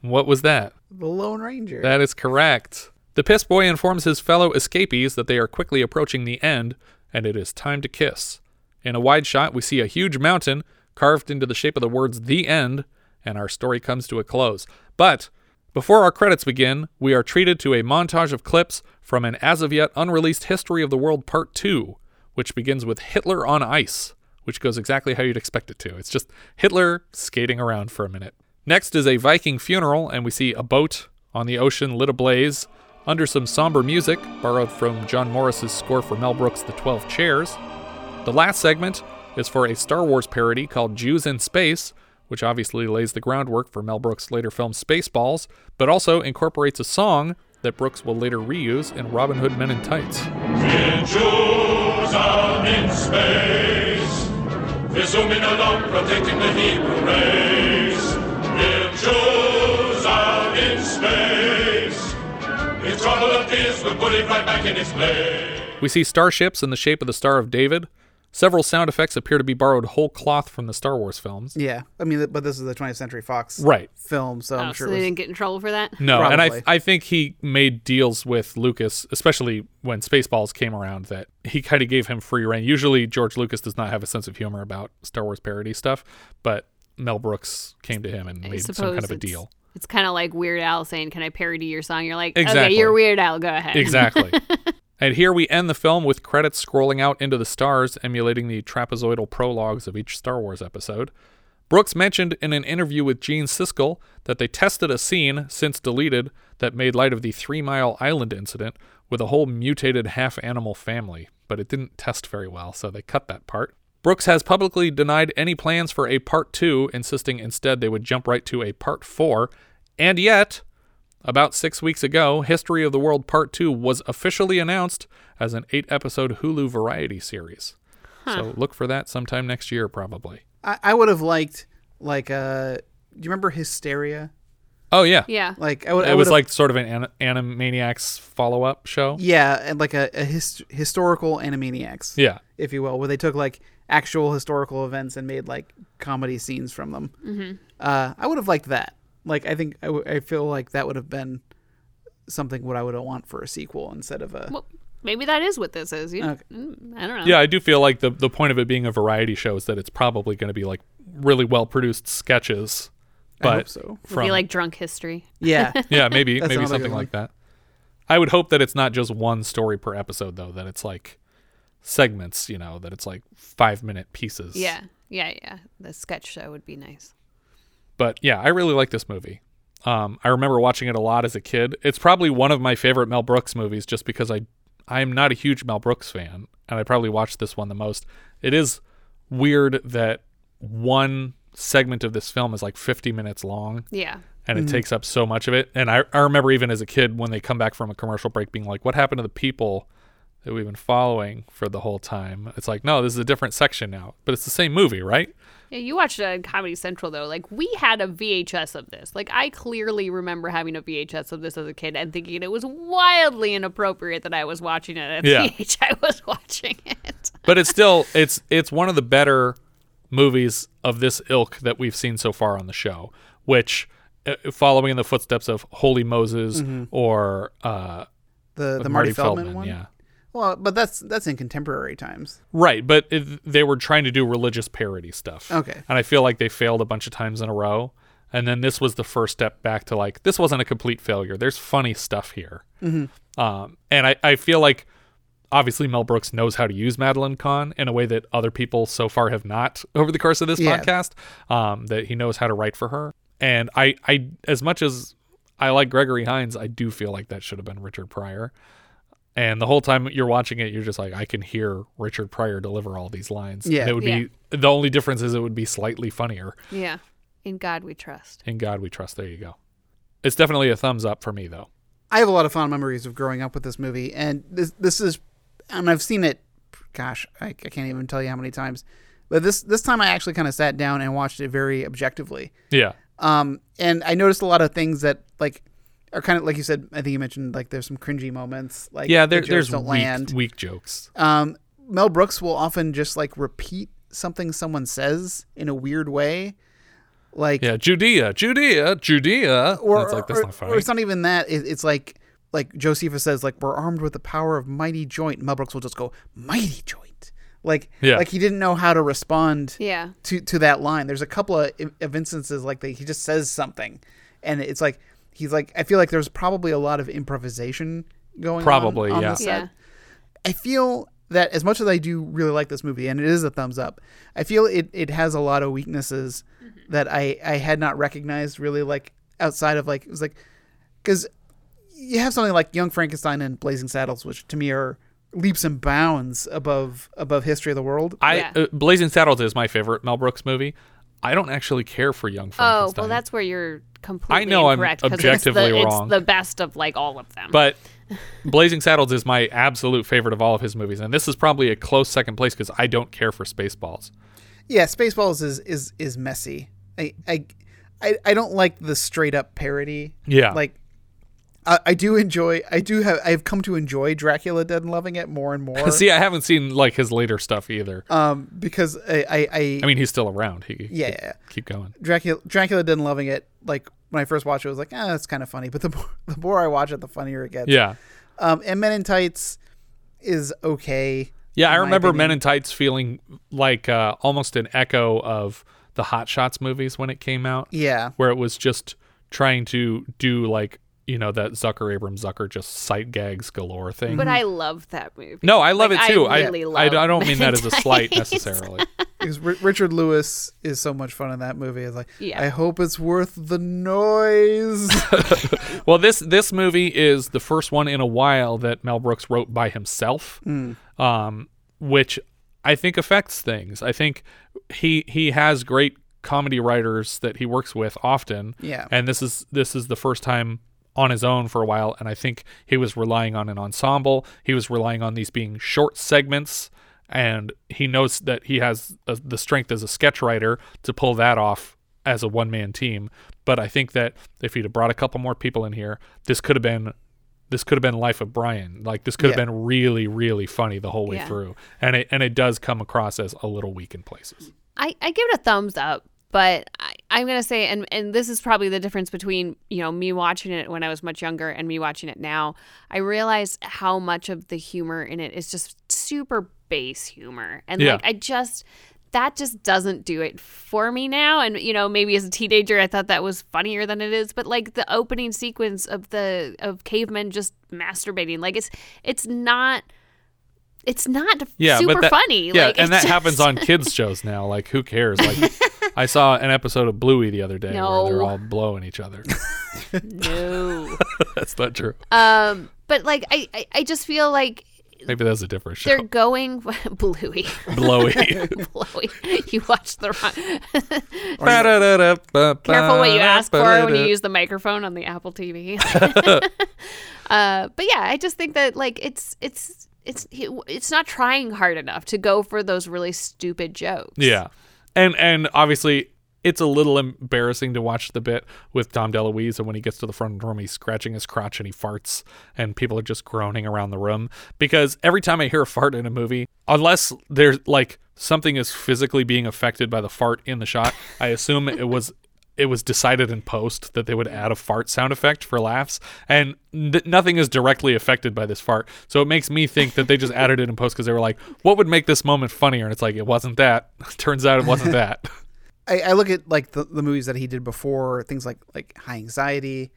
What was that? The Lone Ranger. That is correct. The piss boy informs his fellow escapees that they are quickly approaching the end, and it is time to kiss. In a wide shot, we see a huge mountain carved into the shape of the words The End, and our story comes to a close. But before our credits begin, we are treated to a montage of clips from an as of yet unreleased History of the World Part 2, which begins with Hitler on ice, which goes exactly how you'd expect it to. It's just Hitler skating around for a minute. Next is a Viking funeral, and we see a boat on the ocean lit ablaze under some somber music borrowed from John Morris's score for Mel Brooks' The Twelve Chairs. The last segment is for a Star Wars parody called Jews in Space, which obviously lays the groundwork for Mel Brooks' later film Spaceballs, but also incorporates a song that Brooks will later reuse in Robin Hood Men in Tights. Jews out in space, we're zooming along, protecting the Hebrew race. If trouble appears, we'll put it right back in its place. We see starships in the shape of the Star of David. Several sound effects appear to be borrowed whole cloth from the Star Wars films. Yeah, I mean, but this is the 20th Century Fox Right. film, so I'm Oh, sure so it they was- didn't get in trouble for that? No, and Probably. I I think he made deals with Lucas, especially when Spaceballs came around, that he kind of gave him free reign. Usually George Lucas does not have a sense of humor about Star Wars parody stuff, but Mel Brooks came to him and I made some suppose kind of a it's- deal. It's kind of like Weird Al saying, "Can I parody your song?" You're like, Exactly. "Okay, you're Weird Al. Go ahead." Exactly. and here we end the film with credits scrolling out into the stars, emulating the trapezoidal prologues of each Star Wars episode. Brooks mentioned in an interview with Gene Siskel that they tested a scene, since deleted, that made light of the Three Mile Island incident with a whole mutated half animal family, but it didn't test very well, so they cut that part. Brooks has publicly denied any plans for a part two, insisting instead they would jump right to a part four. And yet, about six weeks ago, History of the World Part 2 was officially announced as an eight episode Hulu variety series. So look for that sometime next year, probably. I, I would have liked like uh, do you remember Hysteria? Oh, yeah. Yeah. Like I would. It I was like sort of an An- Animaniacs follow up show. Yeah, and like a, a his, historical Animaniacs. Yeah. if you will, where they took like actual historical events and made like comedy scenes from them. Mhm. Uh, I would have liked that. Like, I think I, w- I feel like that would have been something what I would want for a sequel instead of a. Well, maybe that is what this is. You, Okay. Mm, I don't know. Yeah, I do feel like the, the point of it being a variety show is that it's probably going to be like really well produced sketches. I But hope so. It'll be like drunk history. Yeah. yeah, maybe maybe something like that. I would hope that it's not just one story per episode though, that it's like segments, you know, that it's like 5 minute pieces. Yeah, yeah, yeah. The sketch show would be nice. But yeah, I really like this movie. Um, I remember watching it a lot as a kid. It's probably one of my favorite Mel Brooks movies just because I I'm not a huge Mel Brooks fan and I probably watched this one the most. It is weird that one segment of this film is like 50 minutes long. Yeah. And it Mhm. takes up so much of it. And I, I remember even as a kid when they come back from a commercial break being like, what happened to the people that we've been following for the whole time? It's like, no, this is a different section now. But it's the same movie, right? Yeah, you watched uh, Comedy Central though. Like we had a VHS of this. Like I clearly remember having a VHS of this as a kid and thinking it was wildly inappropriate that I was watching it at Yeah. the age I was watching it. but it's still it's it's one of the better movies of this ilk that we've seen so far on the show which uh, following in the footsteps of Wholly Moses Mhm. or uh the the Marty, Feldman, one. yeah Well, but that's that's in contemporary times. right but it, they were trying to do religious parody stuff Okay. and i feel like they failed a bunch of times in a row And then this was the first step back to like this wasn't a complete failure. There's funny stuff here. Mhm. Um, and I, I feel like obviously Mel Brooks knows how to use Madeline Kahn in a way that other people so far have not over the course of this Yeah. podcast. Um, that he knows how to write for her. And I, I as much as I like Gregory Hines, I do feel like that should have been Richard Pryor. And the whole time you're watching it, you're just like, I can hear Richard Pryor deliver all these lines. Yeah. And it would Yeah. be the only difference is it would be slightly funnier. Yeah. In God we trust. In God we trust. There you go. It's definitely a thumbs up for me though. I have a lot of fond memories of growing up with this movie, and this this is, and I've seen it. Gosh, I, I can't even tell you how many times. But this this time I actually kind of sat down and watched it very objectively. Yeah. Um, and I noticed a lot of things that like are kind of like you said. I think you mentioned like there's some cringy moments. Like yeah, the there, jokes there's don't weak, land. weak jokes. Um, Mel Brooks will often just like repeat something someone says in a weird way. Like Yeah, Judea, Judea, Judea. or, it's like that's or- not funny. or it's not even that. It, it's like like Josephus says, like we're armed with the power of mighty joint. Mel Brooks will just go mighty joint, like Yeah. like he didn't know how to respond. Yeah. To to that line, there's a couple of, of instances like that. He just says something, and it's like he's like I feel like there's probably a lot of improvisation going Probably, on, on yeah. the set. Yeah. I feel that as much as I do really like this movie, and it is a thumbs up, I feel it, it has a lot of weaknesses that I, I had not recognized really like outside of like it was like because you have something like Young Frankenstein and Blazing Saddles, which to me are leaps and bounds above above History of the World. I Yeah. uh, Blazing Saddles is my favorite Mel Brooks movie. I don't actually care for Young Oh, well, that's where you're completely I know I'm incorrect, 'cause objectively it's the, wrong. It's the best of like all of them. But Blazing Saddles is my absolute favorite of all of his movies, and this is probably a close second place because I don't care for Spaceballs. yeah, Spaceballs is is is messy. I I I, I don't like the straight up parody. Yeah. like. I I do enjoy. I do have. I've come to enjoy Dracula Dead and loving it more and more. See, I haven't seen like his later stuff either. um, because I, I, I, I mean, he's still around. He Yeah, keep, yeah. keep going. Dracula Dracula didn't loving it. Like when I first watched it, I was like, ah, that's kind of funny. But the more, the more I watch it, the funnier it gets. Yeah. Um, and Men in Tights is okay. Yeah, I remember opinion. Men in Tights feeling like uh, almost an echo of the Hot Shots movies when it came out. Yeah. where it was just trying to do like you know that Zucker Abrams Zucker just sight gags galore thing. But I love that movie. no, I love Like, it too. I really I, love I don't mean that as a slight necessarily. Because Ri- Richard Lewis is so much fun in that movie. It's like, Yeah. I hope it's worth the noise. well, this this movie is the first one in a while that Mel Brooks wrote by himself, Mm. um, which I think affects things. I think he he has great comedy writers that he works with often. Yeah. and this is this is the first time on his own for a while, and I think he was relying on an ensemble. He was relying on these being short segments. And he knows that he has uh the strength as a sketch writer to pull that off as a one man team. But I think that if he'd have brought a couple more people in here, this could have been this could have been Life of Brian. Like this could have been really, really funny the whole way Yeah. through. And it and it does come across as a little weak in places. I, I give it a thumbs up, but I, I'm gonna say, and and this is probably the difference between you know me watching it when I was much younger and me watching it now. I realized how much of the humor in it is just super base humor, and Yeah. like I just that just doesn't do it for me now. And you know, maybe as a teenager, I thought that was funnier than it is. But like the opening sequence of the of cavemen just masturbating, like it's it's not. It's not Yeah, super that, funny. Yeah, like, and that it's happens on kids shows now. Like who cares? Like I saw an episode of Bluey the other day where they're all blowing each other. no. That's not true. Um, but like I, I, I just feel like Maybe that's a different show. they're going Bluey. Blowy. Blowy. You watched the wrong. Careful Careful what you ask for when you use the microphone on the Apple TV. uh, but yeah, I just think that like it's it's it's it's not trying hard enough to go for those really stupid jokes. Yeah, and and obviously it's a little embarrassing to watch the bit with Dom DeLuise, and when he gets to the front of the room, he's scratching his crotch and he farts, and people are just groaning around the room because every time I hear a fart in a movie, unless there's like something is physically being affected by the fart in the shot, I assume it was. It was decided in post that they would add a fart sound effect for laughs, and n- nothing is directly affected by this fart. So it makes me think that they just added it in post because they were like, "What would make this moment funnier?" And it's like, it wasn't that. Turns out it wasn't that. I, I look at like the, the movies that he did before, things like like High Anxiety,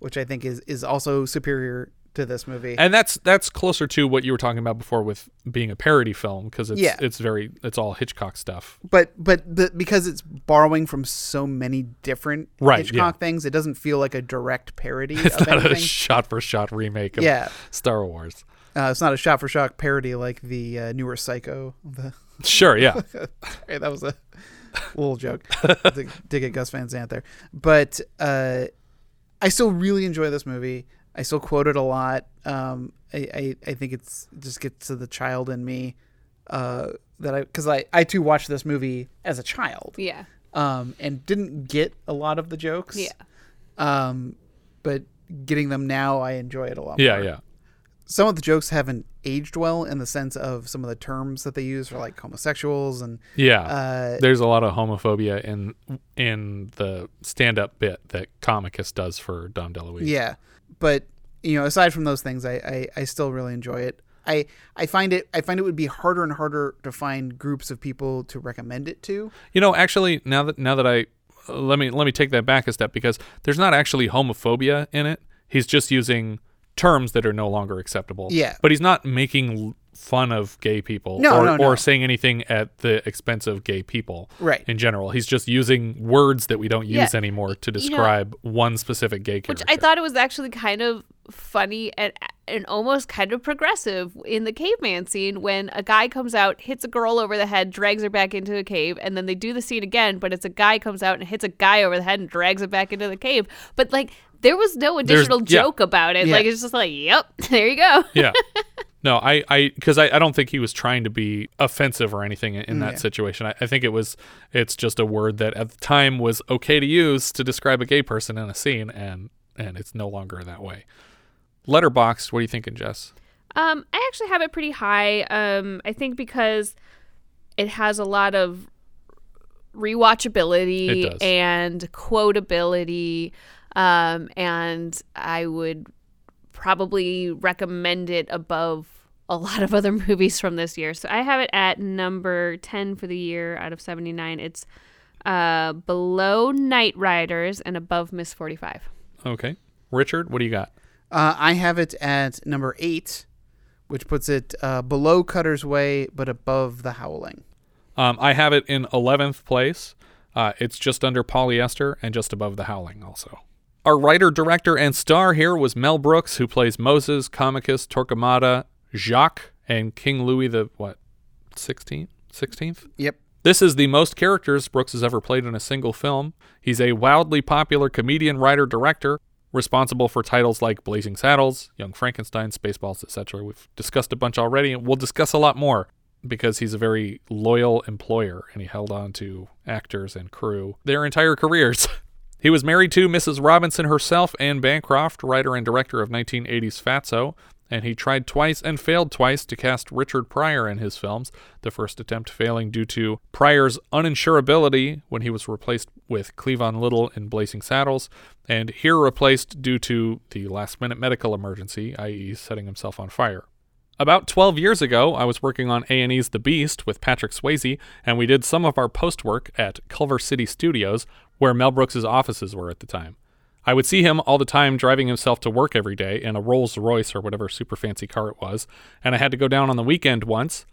which I think is is also superior to this movie. And that's that's closer to what you were talking about before with being a parody film because it's Yeah. it's very it's all Hitchcock stuff. but but the, because it's borrowing from so many different Right, Hitchcock yeah. things, it doesn't feel like a direct parody It's of not a shot for shot remake of Yeah. Star Wars. Uh, it's not a shot for shot parody like the uh, newer Psycho. The Sure, yeah. Sorry, that was a little joke. dig at Gus Van Sant there, but uh, I still really enjoy this movie. I still quote it a lot. Um, I, I I think it's it just gets to the child in me uh, that I because I I too watched this movie as a child. Yeah. Um, and didn't get a lot of the jokes. Yeah. Um, but getting them now, I enjoy it a lot. Yeah, more. yeah. Some of the jokes haven't aged well in the sense of some of the terms that they use for like homosexuals and Yeah. uh, There's a lot of homophobia in in the stand up bit that Comicus does for Dom DeLuise. Yeah, but you know, aside from those things, I, I, I still really enjoy it. I I find it I find it would be harder and harder to find groups of people to recommend it to. You know, actually, now that now that I uh, let me let me take that back a step because there's not actually homophobia in it. He's just using terms that are no longer acceptable. Yeah. but he's not making fun of gay people No, or, no, no. or saying anything at the expense of gay people. Right. In general, he's just using words that we don't Yeah. use anymore to You know- describe one specific gay character. Which I thought it was actually kind of funny and and almost kind of progressive in the caveman scene when a guy comes out, hits a girl over the head, drags her back into a cave, and then they do the scene again, but it's a guy comes out and hits a guy over the head and drags it back into the cave. But like there was no There's- additional yeah. joke about it. Yeah. Like it's just like, yep, there you go. yeah. No, I, I, because I, I don't think he was trying to be offensive or anything in, in that yeah. situation. I, I think it was, it's just a word that at the time was okay to use to describe a gay person in a scene, and and it's no longer that way. Letterbox, what are you thinking, Jess? Um, I actually have it pretty high. Um, I think because it has a lot of rewatchability and quotability. Um, and I would probably recommend it above a lot of other movies from this year. So I have it at number 10 for the year out of 79. It's uh, below Knightriders and above Miss 45. Okay, Richard, what do you got? Uh, I have it at number eight, which puts it uh, below Cutter's Way but above The Howling. Um, I have it in eleventh place. Uh, it's just under polyester and just above the Howling, also. Our writer, director, and star here was Mel Brooks, who plays Moses, Comicus, Torquemada, Jacques, and King Louis the what, sixteenth, sixteenth. Yep. This is the most characters Brooks has ever played in a single film. He's a wildly popular comedian, writer, director, responsible for titles like Blazing Saddles, Young Frankenstein, Spaceballs, etc. We've discussed a bunch already, and we'll discuss a lot more because he's a very loyal employer and he held on to actors and crew their entire careers. he was married to Mrs. Robinson herself, Anne Bancroft, writer and director of 1980's Fatso, and he tried twice and failed twice to cast Richard Pryor in his films, the first attempt failing due to Pryor's uninsurability when he was replaced with Cleavon Little in Blazing Saddles, and here replaced due to the last minute medical emergency, i.e., setting himself on fire. About 12 years ago, I was working on A&E's The Beast with Patrick Swayze, and we did some of our post work at Culver City Studios, where Mel Brooks' offices were at the time. I would see him all the time driving himself to work every day in a Rolls Royce or whatever super fancy car it was, and I had to go down on the weekend once,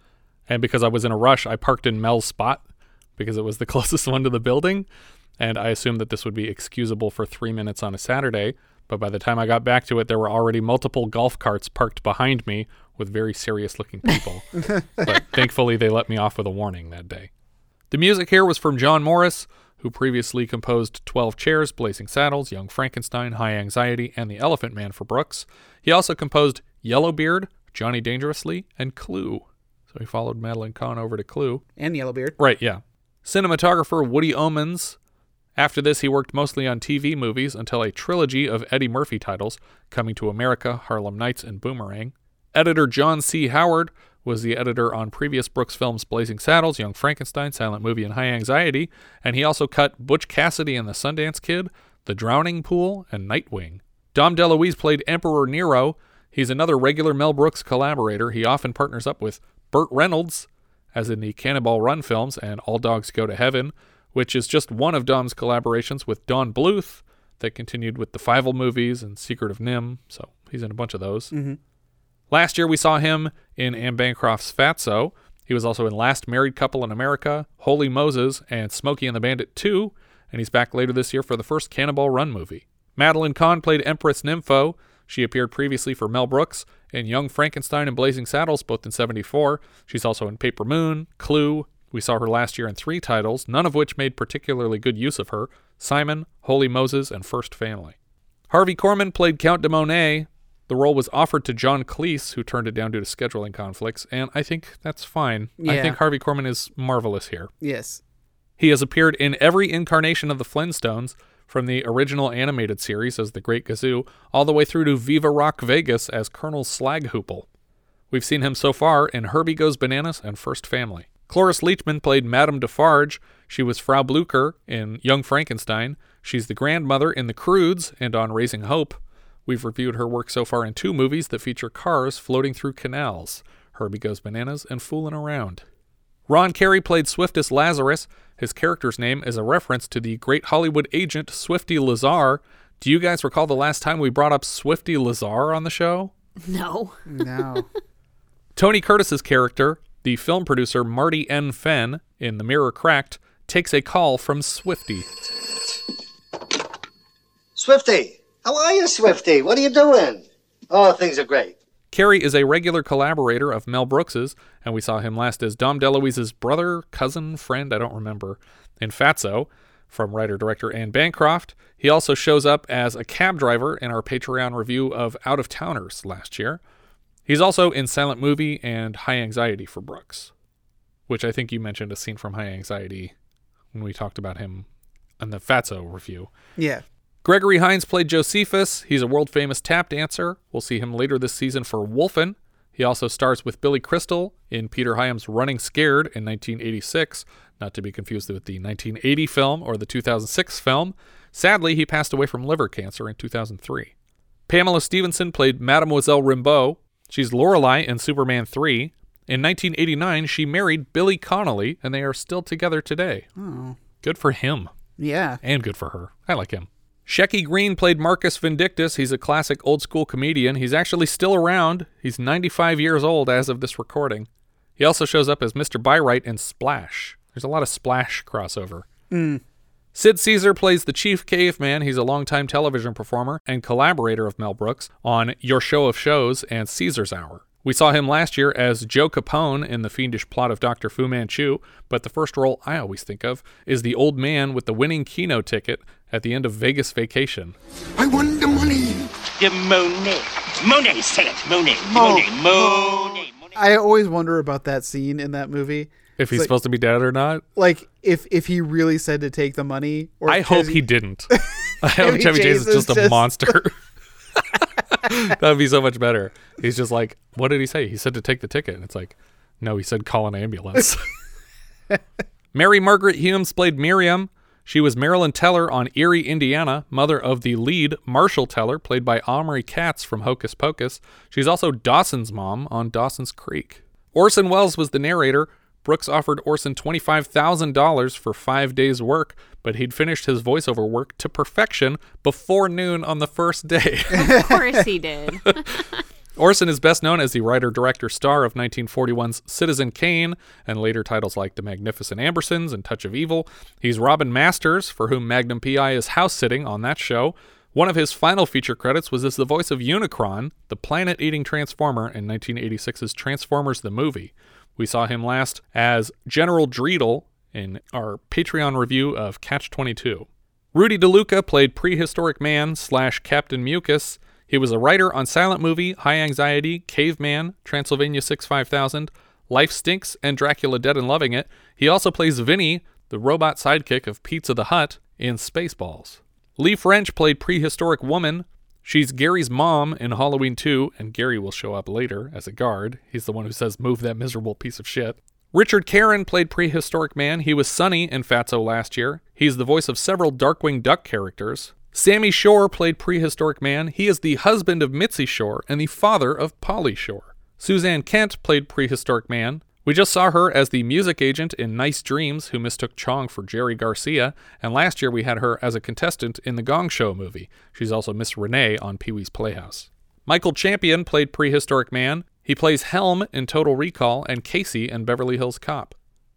and because I was in a rush, I parked in Mel's spot because it was the closest one to the building, and I assumed that this would be excusable for three minutes on a Saturday. But by the time I got back to it, there were already multiple golf carts parked behind me with very serious looking people. but thankfully, they let me off with a warning that day. The music here was from John Morris, who previously composed 12 Chairs, Blazing Saddles, Young Frankenstein, High Anxiety, and The Elephant Man for Brooks. He also composed Yellowbeard, Johnny Dangerously, and Clue. So he followed Madeline Kahn over to Clue. And Yellowbeard. Right, yeah. Cinematographer Woody Omens. After this, he worked mostly on TV movies until a trilogy of Eddie Murphy titles Coming to America, Harlem Nights, and Boomerang. Editor John C. Howard was the editor on previous Brooks films Blazing Saddles, Young Frankenstein, Silent Movie, and High Anxiety, and he also cut Butch Cassidy and the Sundance Kid, The Drowning Pool, and Nightwing. Dom DeLuise played Emperor Nero. He's another regular Mel Brooks collaborator. He often partners up with Burt Reynolds, as in the Cannonball Run films and All Dogs Go to Heaven, which is just one of Dom's collaborations with Don Bluth that continued with the Fievel movies and Secret of NIMH. So he's in a bunch of those. Mhm. Last year, we saw him in Anne Bancroft's Fatso. He was also in Last Married Couple in America, Wholly Moses, and Smokey and the Bandit 2, and he's back later this year for the first Cannonball Run movie. Madeline Kahn played Empress Nympho. She appeared previously for Mel Brooks in Young Frankenstein and Blazing Saddles, both in 74. She's also in Paper Moon, Clue. We saw her last year in three titles, none of which made particularly good use of her Simon, Holy Moses, and First Family. Harvey Korman played Count de Monet. The role was offered to John Cleese, who turned it down due to scheduling conflicts, and I think that's fine. I think Harvey Korman is marvelous here. Yes. He has appeared in every incarnation of the Flintstones, from the original animated series as the Great Gazoo, all the way through to Viva Rock Vegas as Colonel Slaghoople. We've seen him so far in Herbie Goes Bananas and First Family. Cloris Leachman played Madame Defarge. She was Frau Blucher in Young Frankenstein. She's the grandmother in The Croods and on Raising Hope. We've reviewed her work so far in two movies that feature cars floating through canals Herbie Goes Bananas and Foolin' Around. Ron Carey played Swiftus Lazarus. His character's name is a reference to the great Hollywood agent Swifty Lazar. Do you guys recall the last time we brought up Swifty Lazar on the show? No. No. Tony Curtis's character, the film producer Marty N. Fenn in The Mirror Cracked, takes a call from Swifty. Swifty, how are you, Swifty? What are you doing? Oh, things are great. Carey is a regular collaborator of Mel Brooks's, and we saw him last as Dom DeLuise's brother, cousin, friend, I don't remember, in Fatso from writer director Anne Bancroft. He also shows up as a cab driver in our Patreon review of Out of Towners last year. He's also in Silent Movie and High Anxiety for Brooks, which I think you mentioned a scene from High Anxiety when we talked about him in the Fatso review. Yeah. Gregory Hines played Josephus. He's a world famous tap dancer. We'll see him later this season for Wolfen. He also stars with Billy Crystal in Peter Hyam's Running Scared in 1986, not to be confused with the 1980 film or the 2006 film. Sadly, he passed away from liver cancer in 2003. Pamela Stephenson played Mademoiselle Rimbaud. She's Lorelei in Superman 3. In 1989, she married Billy Connolly, and they are still together today. Oh. Good for him. Yeah. And good for her. I like him. Shecky Greene played Marcus Vindictus. He's a classic old school comedian. He's actually still around. He's 95 years old as of this recording. He also shows up as Mr. Byright in Splash. There's a lot of Splash crossover. Mm. Sid Caesar plays the Chief Caveman. He's a longtime television performer and collaborator of Mel Brooks on Your Show of Shows and Caesar's Hour. We saw him last year as Joe Capone in the fiendish plot of Dr. Fu Manchu, but the first role I always think of is the old man with the winning Keno ticket at the end of Vegas Vacation. I want the money. The Monet. Monet, say it. Monet. Monet. Oh. Monet. I always wonder about that scene in that movie. If he's like- supposed to be dead or not. Like if if he really said to take the money, or I hope because he didn't. I hope Chevy Chevy Chase is Chase is just a just- monster. that would be so much better. He's just like, what did he say? He said to take the ticket. And it's like, no, he said call an ambulance. Mary Margaret Humes played Miriam. She was Marilyn Teller on Eerie, Indiana, mother of the lead Marshall Teller, played by Omri Katz from Hocus Pocus. She's also Dawson's mom on Dawson's Creek. Orson Welles was the narrator. Brooks offered Orson $25,000 for five days' work, but he'd finished his voiceover work to perfection before noon on the first day. Of course he did. Orson is best known as the writer director star of 1941's Citizen Kane and later titles like The Magnificent Ambersons and Touch of Evil. He's Robin Masters, for whom Magnum PI is house sitting on that show. One of his final feature credits was as the voice of Unicron, the planet eating Transformer in 1986's Transformers the Movie. We saw him last as General Dreedle in our Patreon review of Catch 22. Rudy DeLuca played prehistoric man slash Captain Mucus. He was a writer on Silent Movie, High Anxiety, Caveman, Transylvania 65000, Life Stinks, and Dracula Dead and Loving It. He also plays Vinny, the robot sidekick of Pizza the Hut, in Spaceballs. Leigh French played prehistoric woman. She's Gary's mom in Halloween 2, and Gary will show up later as a guard. He's the one who says, Move that miserable piece of shit. Richard Karron played prehistoric man. He was Sonny in Fatso last year. He's the voice of several Darkwing Duck characters. Sammy Shore played prehistoric man. He is the husband of Mitzi Shore and the father of Pauly Shore. Suzanne Kent played prehistoric man. We just saw her as the music agent in Nice Dreams, who mistook Chong for Jerry Garcia, and last year we had her as a contestant in the Gong Show movie. She's also Miss Renee on Pee Wee's Playhouse. Michael Champion played Prehistoric Man. He plays Helm in Total Recall and Casey in Beverly Hills Cop.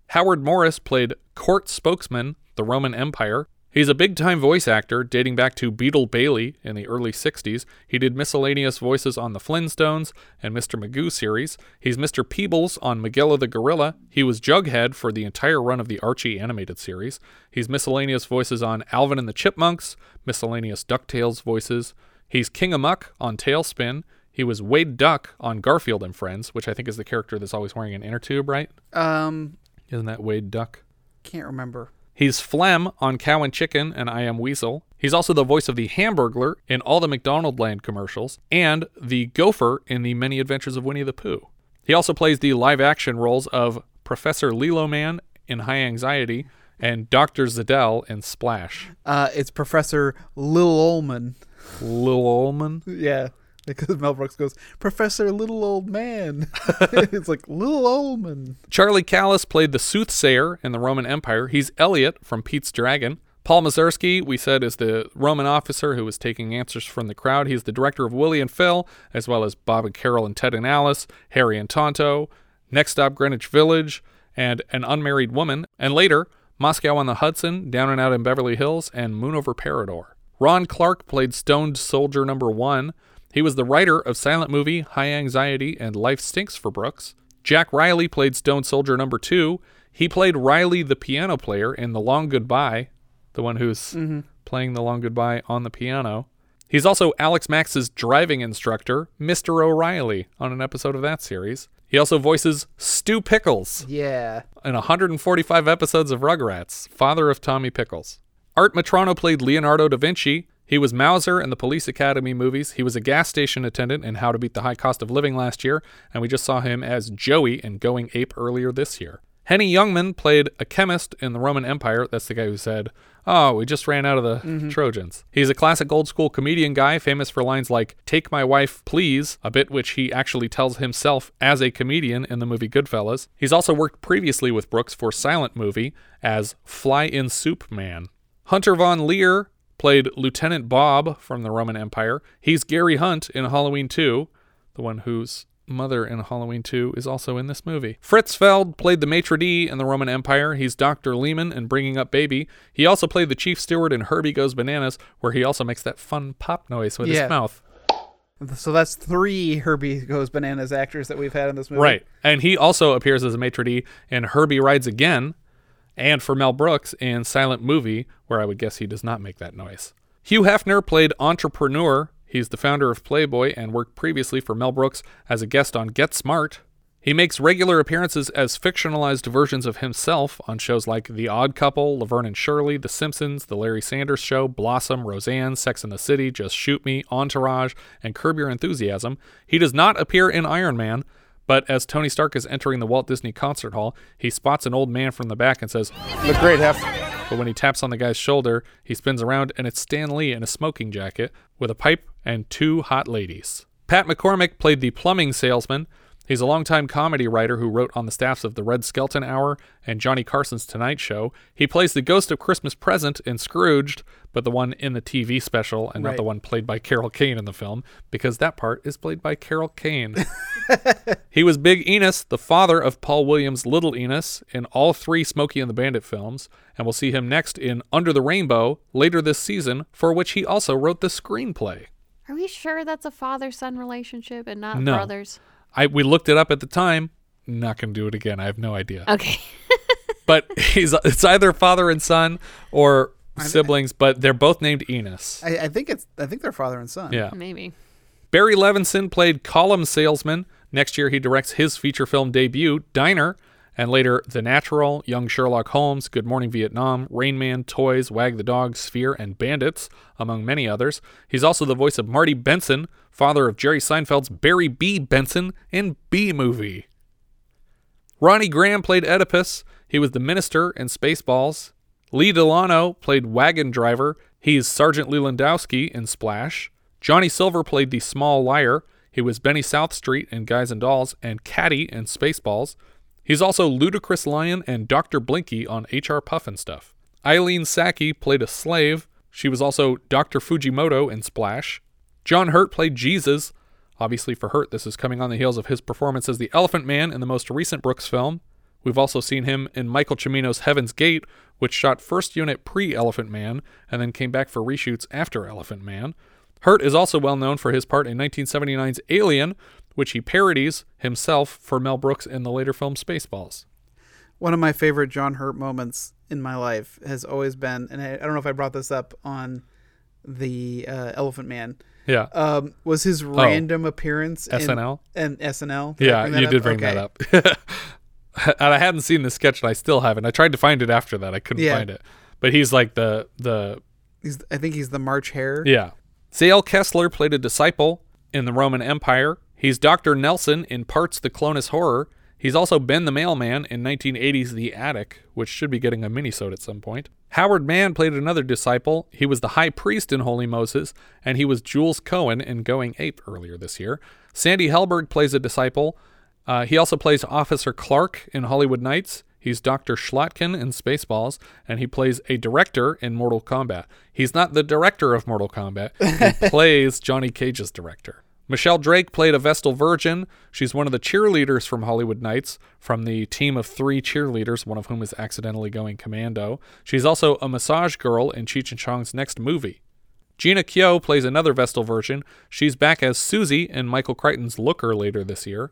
Howard Morris played Court Spokesman, the Roman Empire. He's a big time voice actor dating back to Beetle Bailey in the early 60s. He did miscellaneous voices on The Flintstones and Mr. Magoo series. He's Mr. Peebles on Magilla the Gorilla. He was Jughead for the entire run of the Archie animated series. He's miscellaneous voices on Alvin and the Chipmunks, miscellaneous DuckTales voices. He's King Amuck on TaleSpin. He was Wade Duck on Garfield and Friends, which I think is the character that's always wearing an inner tube, right? Um, Isn't that Wade Duck? can't remember. He's Flem on Cow and Chicken and I Am Weasel. He's also the voice of the Hamburglar in all the McDonald Land commercials and the Gopher in the Many Adventures of Winnie the Pooh. He also plays the live action roles of Professor Lilo Man in High Anxiety and Dr. Zadell in Splash. Uh, it's Professor Lil Olman. Lil Olman? Yeah, because Mel Brooks goes, Professor Little Old Man. it's like Lil Olman. Charlie Callas played the soothsayer in the Roman Empire. He's Elliot from Pete's Dragon. Paul Mazursky, we said, is the Roman officer who was taking answers from the crowd. He's the director of Willie and Phil, as well as Bob and Carol and Ted and Alice, Harry and Tonto, Next Stop Greenwich Village, and An Unmarried Woman, and later, Moscow on the Hudson, Down and Out in Beverly Hills, and Moon Over Parador. Ron Clark played Stoned Soldier Number One. He was the writer of Silent Movie, High Anxiety, and Life Stinks for Brooks. Jack Riley played Stone Soldier Number Two. He played Riley, the piano player, in The Long Goodbye, the one who's mm-hmm. playing The Long Goodbye on the piano. He's also Alex Max's driving instructor, Mr. O'Reilly, on an episode of that series. He also voices Stu Pickles Yeah. in 145 episodes of Rugrats, father of Tommy Pickles. Art Metrano played Leonardo da Vinci. He was Mauser in the Police Academy movies. He was a gas station attendant in How to Beat the High Cost of Living last year, and we just saw him as Joey in Going Ape earlier this year. Henny Youngman played a chemist in the Roman Empire. That's the guy who said, Oh, we just ran out of the mm-hmm. Trojans. He's a classic old school comedian guy, famous for lines like, Take my wife, please, a bit which he actually tells himself as a comedian in the movie Goodfellas. He's also worked previously with Brooks for Silent Movie as Fly in Soup Man. Hunter Von Leer played Lieutenant Bob from the Roman Empire. He's Gary Hunt in Halloween 2, the one whose mother in Halloween 2 is also in this movie. Fritz Feld played the maitre d' in the Roman Empire. He's Dr. Lehman in Bringing Up Baby. He also played the chief steward in Herbie Goes Bananas, where he also makes that fun pop noise with Yeah. his mouth. So that's three Herbie Goes Bananas actors that we've had in this movie. Right. And he also appears as a maitre d' in Herbie Rides Again and for Mel Brooks in Silent Movie, where I would guess he does not make that noise. Hugh Hefner played Entrepreneur. He's the founder of Playboy and worked previously for Mel Brooks as a guest on Get Smart. He makes regular appearances as fictionalized versions of himself on shows like The Odd Couple, Laverne and Shirley, The Simpsons, The Larry Sanders Show, Blossom, Roseanne, Sex and the City, Just Shoot Me, Entourage, and Curb Your Enthusiasm. He does not appear in Iron Man, but as Tony Stark is entering the Walt Disney Concert Hall, he spots an old man from the back and says, Look great, Hef. But when he taps on the guy's shoulder, he spins around and it's Stan Lee in a smoking jacket with a pipe and two hot ladies. Pat McCormick played the plumbing salesman. He's a longtime comedy writer who wrote on the staffs of The Red Skelton Hour and Johnny Carson's Tonight Show. He plays the ghost of Christmas Present in Scrooged, but the one in the TV special and not the one played by Carol Kane in the film, because that part is played by Carol Kane. he was Big Enos, the father of Paul Williams' Little Enos, in all three Smokey and the Bandit films, and we'll see him next in Under the Rainbow later this season, for which he also wrote the screenplay. Are we sure that's a father son relationship and not No. brothers? I we looked it up at the time. Not gonna do it again. I have no idea. Okay. but he's it's either father and son or siblings, but they're both named Enos. I, I think it's. I think they're father and son. Yeah. Maybe. Barry Levinson played column salesman. Next year, he directs his feature film debut, Diner, and later The Natural, Young Sherlock Holmes, Good Morning Vietnam, Rain Man, Toys, Wag the Dog, Sphere, and Bandits, among many others. He's also the voice of Marty Benson, father of Jerry Seinfeld's Barry B. Benson in Bee Movie. Ronnie Graham played Oedipus. He was the minister in Spaceballs. Lee Delano played Wagon Driver. He's Sergeant Lelandowski in Splash. Johnny Silver played the Small Liar. He was Benny Southstreet in Guys and Dolls and Caddy in Spaceballs. He's also Ludicrous Lion and Dr. Blinky on HR Pufnstuf. Eileen Saki played a slave. She was also Dr. Fujimoto in Splash. John Hurt played Jesus. Obviously, for Hurt, this is coming on the heels of his performance as the Elephant Man in the most recent Brooks film. We've also seen him in Michael Cimino's Heaven's Gate, which shot first unit pre Elephant Man and then came back for reshoots after Elephant Man. Hurt is also well known for his part in 1979's Alien, which he parodies himself for Mel Brooks in the later film Spaceballs. One of my favorite John Hurt moments in my life has always been, and I, I don't know if I brought this up on the uh, Elephant Man. Yeah. Um, was his random appearance in SNL? and SNL? Yeah, you up? did bring Okay. that up. and I hadn't seen the sketch, and I still haven't. I tried to find it after that. I couldn't Yeah. find it. But he's like the the He's, I think he's the March Hare. Yeah. Zale Kessler played a disciple in the Roman Empire. He's Dr. Nelson in Parts the Clonus Horror. He's also Ben the Mailman in 1980's The Attic, which should be getting a minisode at some point. Howard Mann played another disciple. He was the high priest in Wholly Moses, and he was Jules Cohen in Going Ape earlier this year. Sandy Helberg plays a disciple. Uh, he also plays Officer Clark in Hollywood Knights. He's Dr. Schlotkin in Spaceballs, and he plays a director in Mortal Kombat. He's not the director of Mortal Kombat, he plays Johnny Cage's director. Michelle Drake played a Vestal Virgin. She's one of the cheerleaders from Hollywood Knights, from the team of three cheerleaders, one of whom is accidentally going commando. She's also a massage girl in Cheech and Chong's next movie. Gina Kyo plays another Vestal Virgin. She's back as Susie in Michael Crichton's Looker later this year.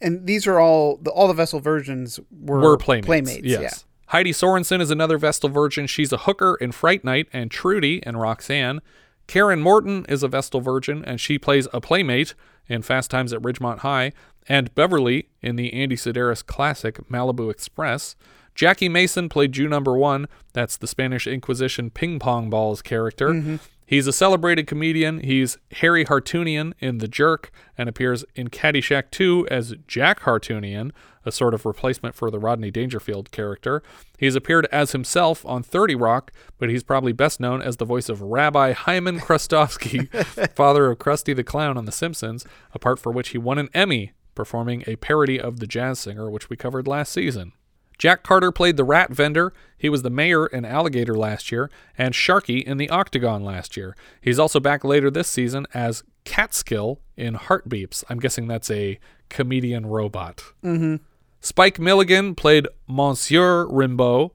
And these are all the all the Vestal Virgins were, were playmates. Playmates, yes. yeah. Heidi Sorenson is another Vestal Virgin. She's a hooker in Fright Night and Trudy in Roxanne. Karen Morton is a Vestal Virgin, and she plays a playmate in Fast Times at Ridgemont High, and Beverly in the Andy Sidaris classic Malibu Express. Jackie Mason played Jew number one. That's the Spanish Inquisition ping pong balls character. Mhm. He's a celebrated comedian. He's Harry Hartounian in The Jerk and appears in Caddyshack 2 as Jack Hartounian, a sort of replacement for the Rodney Dangerfield character. He's appeared as himself on 30 Rock, but he's probably best known as the voice of Rabbi Hyman Krustofsky, father of Krusty the Clown on The Simpsons, a part for which he won an Emmy performing a parody of The Jazz Singer, which we covered last season. Jack Carter played the rat vendor. He was the mayor in Alligator last year, and Sharky in the Octagon last year. He's also back later this season as Catskill in Heartbeeps. I'm guessing that's a comedian robot. Mm-hmm. Spike Milligan played Monsieur Rimbaud.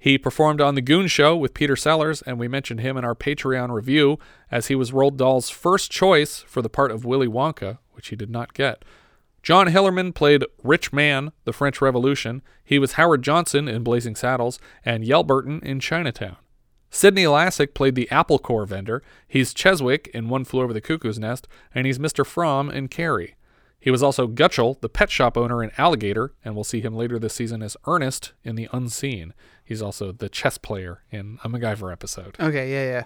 He performed on The Goon Show with Peter Sellers, and we mentioned him in our Patreon review as he was Roald Dahl's first choice for the part of Willy Wonka, which he did not get. John Hillerman played Rich Man, The French Revolution. He was Howard Johnson in Blazing Saddles and Yelburton in Chinatown. Sydney Lassick played the Apple Core vendor. He's Cheswick in One Flew Over the Cuckoo's Nest, and he's Mr. Fromm in Carrie. He was also Gutchell, the pet shop owner in Alligator, and we'll see him later this season as Ernest in The Unseen. He's also the chess player in a MacGyver episode. Okay, yeah, yeah.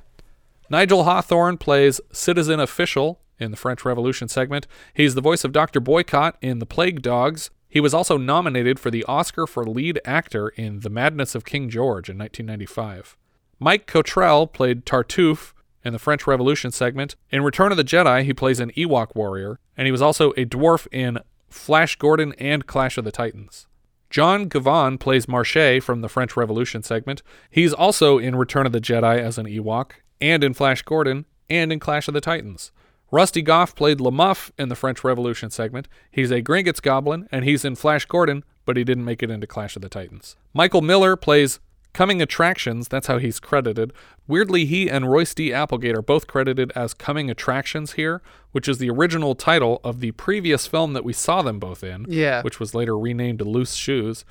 Nigel Hawthorne plays Citizen Official in the French Revolution segment. He's the voice of Dr. Boycott in The Plague Dogs. He was also nominated for the Oscar for lead actor in The Madness of King George in 1995. Mike Cottrell played Tartuffe in the French Revolution segment. In Return of the Jedi, he plays an Ewok warrior, and he was also a dwarf in Flash Gordon and Clash of the Titans. John Ghavan plays Marche from the French Revolution segment. He's also in Return of the Jedi as an Ewok, and in Flash Gordon, and in Clash of the Titans. Rusty Goffe played LaMuff in the French Revolution segment. He's a Gringotts Goblin, and he's in Flash Gordon, but he didn't make it into Clash of the Titans. Michael Miller plays Coming Attractions, that's how he's credited. Weirdly, he and Royce D. Applegate are both credited as Coming Attractions here, which is the original title of the previous film that we saw them both in, Yeah. which was later renamed Loose Shoes.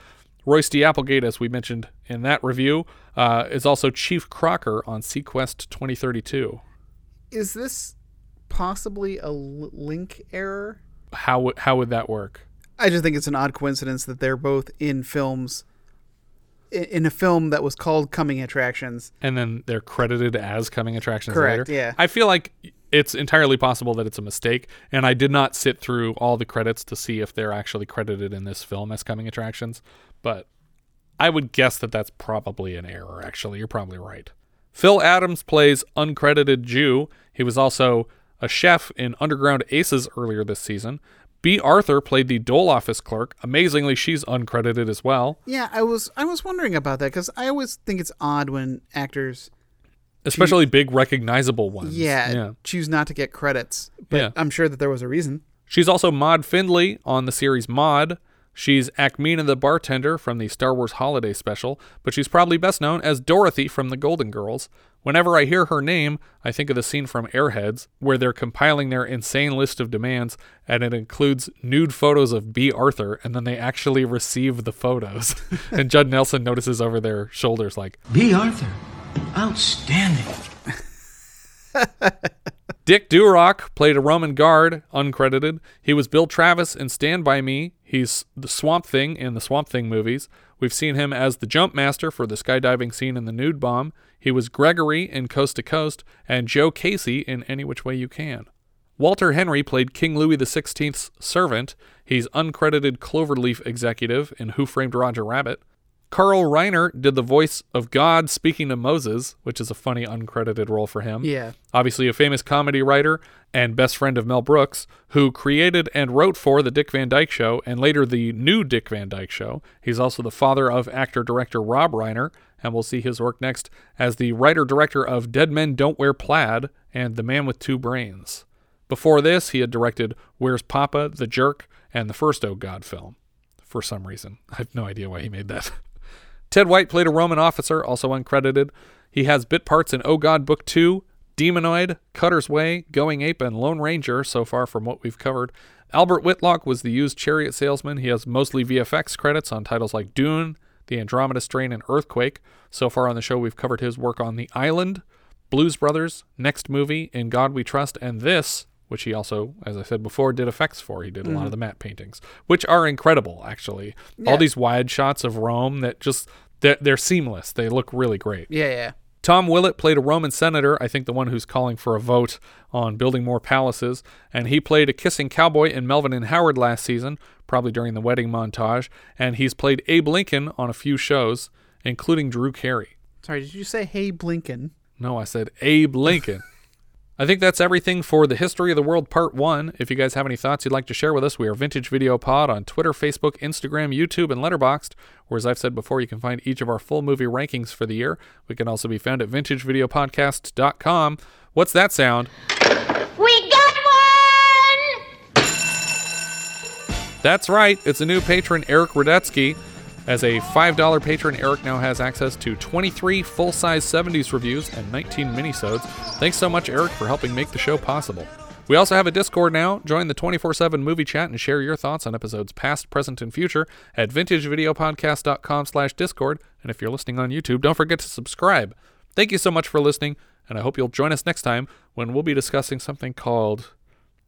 Royce D. Applegate, as we mentioned in that review, uh, is also Chief Crocker on SeaQuest 2032. Is this possibly a l- link error? How would how would that work? I just think it's an odd coincidence that they're both in films in a film that was called Coming Attractions. and then they're credited as coming attractions Correct, later. yeah. I feel like it's entirely possible that it's a mistake, and I did not sit through all the credits to see if they're actually credited in this film as coming attractions, but I would guess that that's probably an error. Actually, you're probably right. Phil Adams plays uncredited Jew. He was also a chef in Underground Aces earlier this season. Bea Arthur played the dole office clerk. Amazingly, she's uncredited as well. Yeah, I was I was wondering about that because I always think it's odd when actors, Especially big recognizable ones. yeah, Yeah. choose not to get credits. But Yeah. I'm sure that there was a reason. She's also Maude Findlay on the series Maude. She's Ackmena the bartender from the Star Wars Holiday Special, but she's probably best known as Dorothy from the Golden Girls. Whenever I hear her name, I think of the scene from Airheads where they're compiling their insane list of demands and it includes nude photos of Bea Arthur and then they actually receive the photos. and Judd Nelson notices over their shoulders like, Bea Arthur. Outstanding. Dick Durock played a Roman guard, uncredited. He was Bill Travis in Stand By Me. He's the Swamp Thing in the Swamp Thing movies. We've seen him as the jump master for the skydiving scene in the nude bomb. He was Gregory in Coast to Coast and Joe Casey in Any Which Way You Can. Walter Henry played King Louis XVI's servant. He's uncredited Cloverleaf executive in Who Framed Roger Rabbit. Carl Reiner did the voice of God speaking to Moses, which is a funny uncredited role for him. Yeah. Obviously, a famous comedy writer and best friend of Mel Brooks, who created and wrote for The Dick Van Dyke Show and later The New Dick Van Dyke Show. He's also the father of actor director Rob Reiner, and we'll see his work next as the writer director of Dead Men Don't Wear Plaid and The Man with Two Brains. Before this, he had directed Where's Papa, The Jerk, and the first Oh God film. For some reason. I have no idea why he made that. Ted White played a Roman officer, also uncredited. He has bit parts in Oh God Book 2, Demonoid, Cutter's Way, Going Ape, and Lone Ranger so far from what we've covered. Albert Whitlock was the used chariot salesman. He has mostly VFX credits on titles like Dune, The Andromeda Strain, and Earthquake. So far on the show, we've covered his work on The Island, Blues Brothers, Next Movie, In God We Trust, and this, which he also, as I said before, did effects for. He did a lot Mhm. of the matte paintings, which are incredible, actually. Yeah. All these wide shots of Rome that just, they're, they're seamless. They look really great. Yeah, yeah. Tom Willett played a Roman senator, I think the one who's calling for a vote on building more palaces, and he played a kissing cowboy in Melvin and Howard last season, probably during the wedding montage, and he's played Abe Lincoln on a few shows, including Drew Carey. Sorry, did you say Hey Blinken? No, I said Abe Lincoln. I think that's everything for the History of the World Part 1. If you guys have any thoughts you'd like to share with us, we are Vintage Video Pod on Twitter, Facebook, Instagram, YouTube, and Letterboxd. Or as I've said before, you can find each of our full movie rankings for the year. We can also be found at vintagevideopodcast.com. What's that sound? We got one! That's right, it's a new patron, Eric Radetsky. As a $5 patron, Eric now has access to 23 full size 70s reviews and 19 minisodes. Thanks so much, Eric, for helping make the show possible. We also have a Discord now. Join the 24 7 movie chat and share your thoughts on episodes past, present, and future at vintagevideopodcast.com slash Discord. And if you're listening on YouTube, don't forget to subscribe. Thank you so much for listening, and I hope you'll join us next time when we'll be discussing something called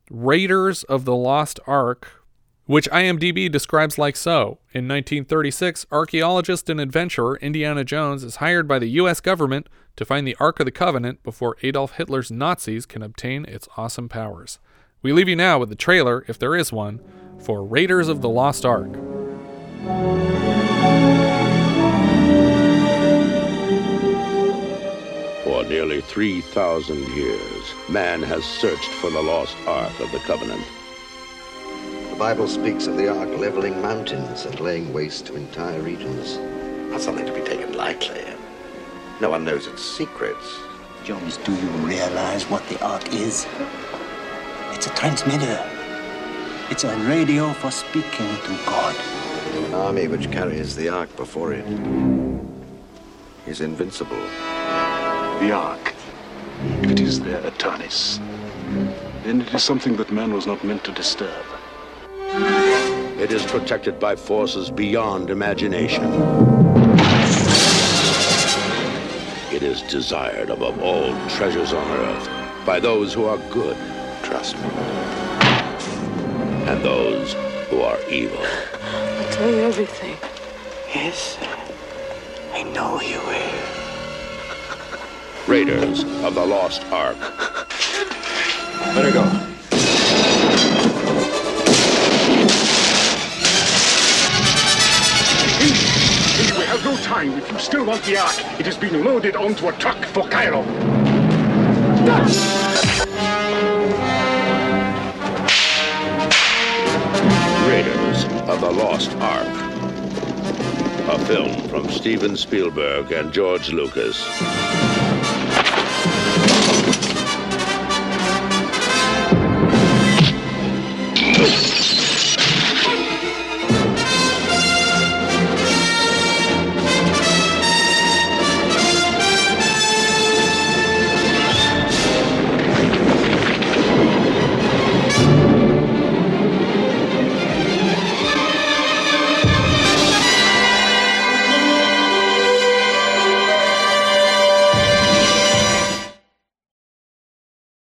Raiders of the Lost Ark, which IMDb describes like so. In 1936, archaeologist and adventurer Indiana Jones is hired by the U.S. government to find the Ark of the Covenant before Adolf Hitler's Nazis can obtain its awesome powers. We leave you now with the trailer, if there is one, for Raiders of the Lost Ark. For nearly 3,000 years, man has searched for the lost Ark of the Covenant. The Bible speaks of the ark leveling mountains and laying waste to entire regions. Not something to be taken lightly. No one knows its secrets. Jones, do you realize what the Ark is? It's a transmitter. It's a radio for speaking to God. An army which carries the ark before it is invincible. The Ark. If it is there, Eternis, then it is something that man was not meant to disturb. It is protected by forces beyond imagination. It is desired above all treasures on earth by those who are good, trust me, and those who are evil. I'll tell you everything. Yes, I know you will. Raiders of the Lost Ark. Let her go. No time. If you still want the Ark, It has been loaded onto a truck for Cairo. Raiders of the Lost Ark. A film from Steven Spielberg and George Lucas.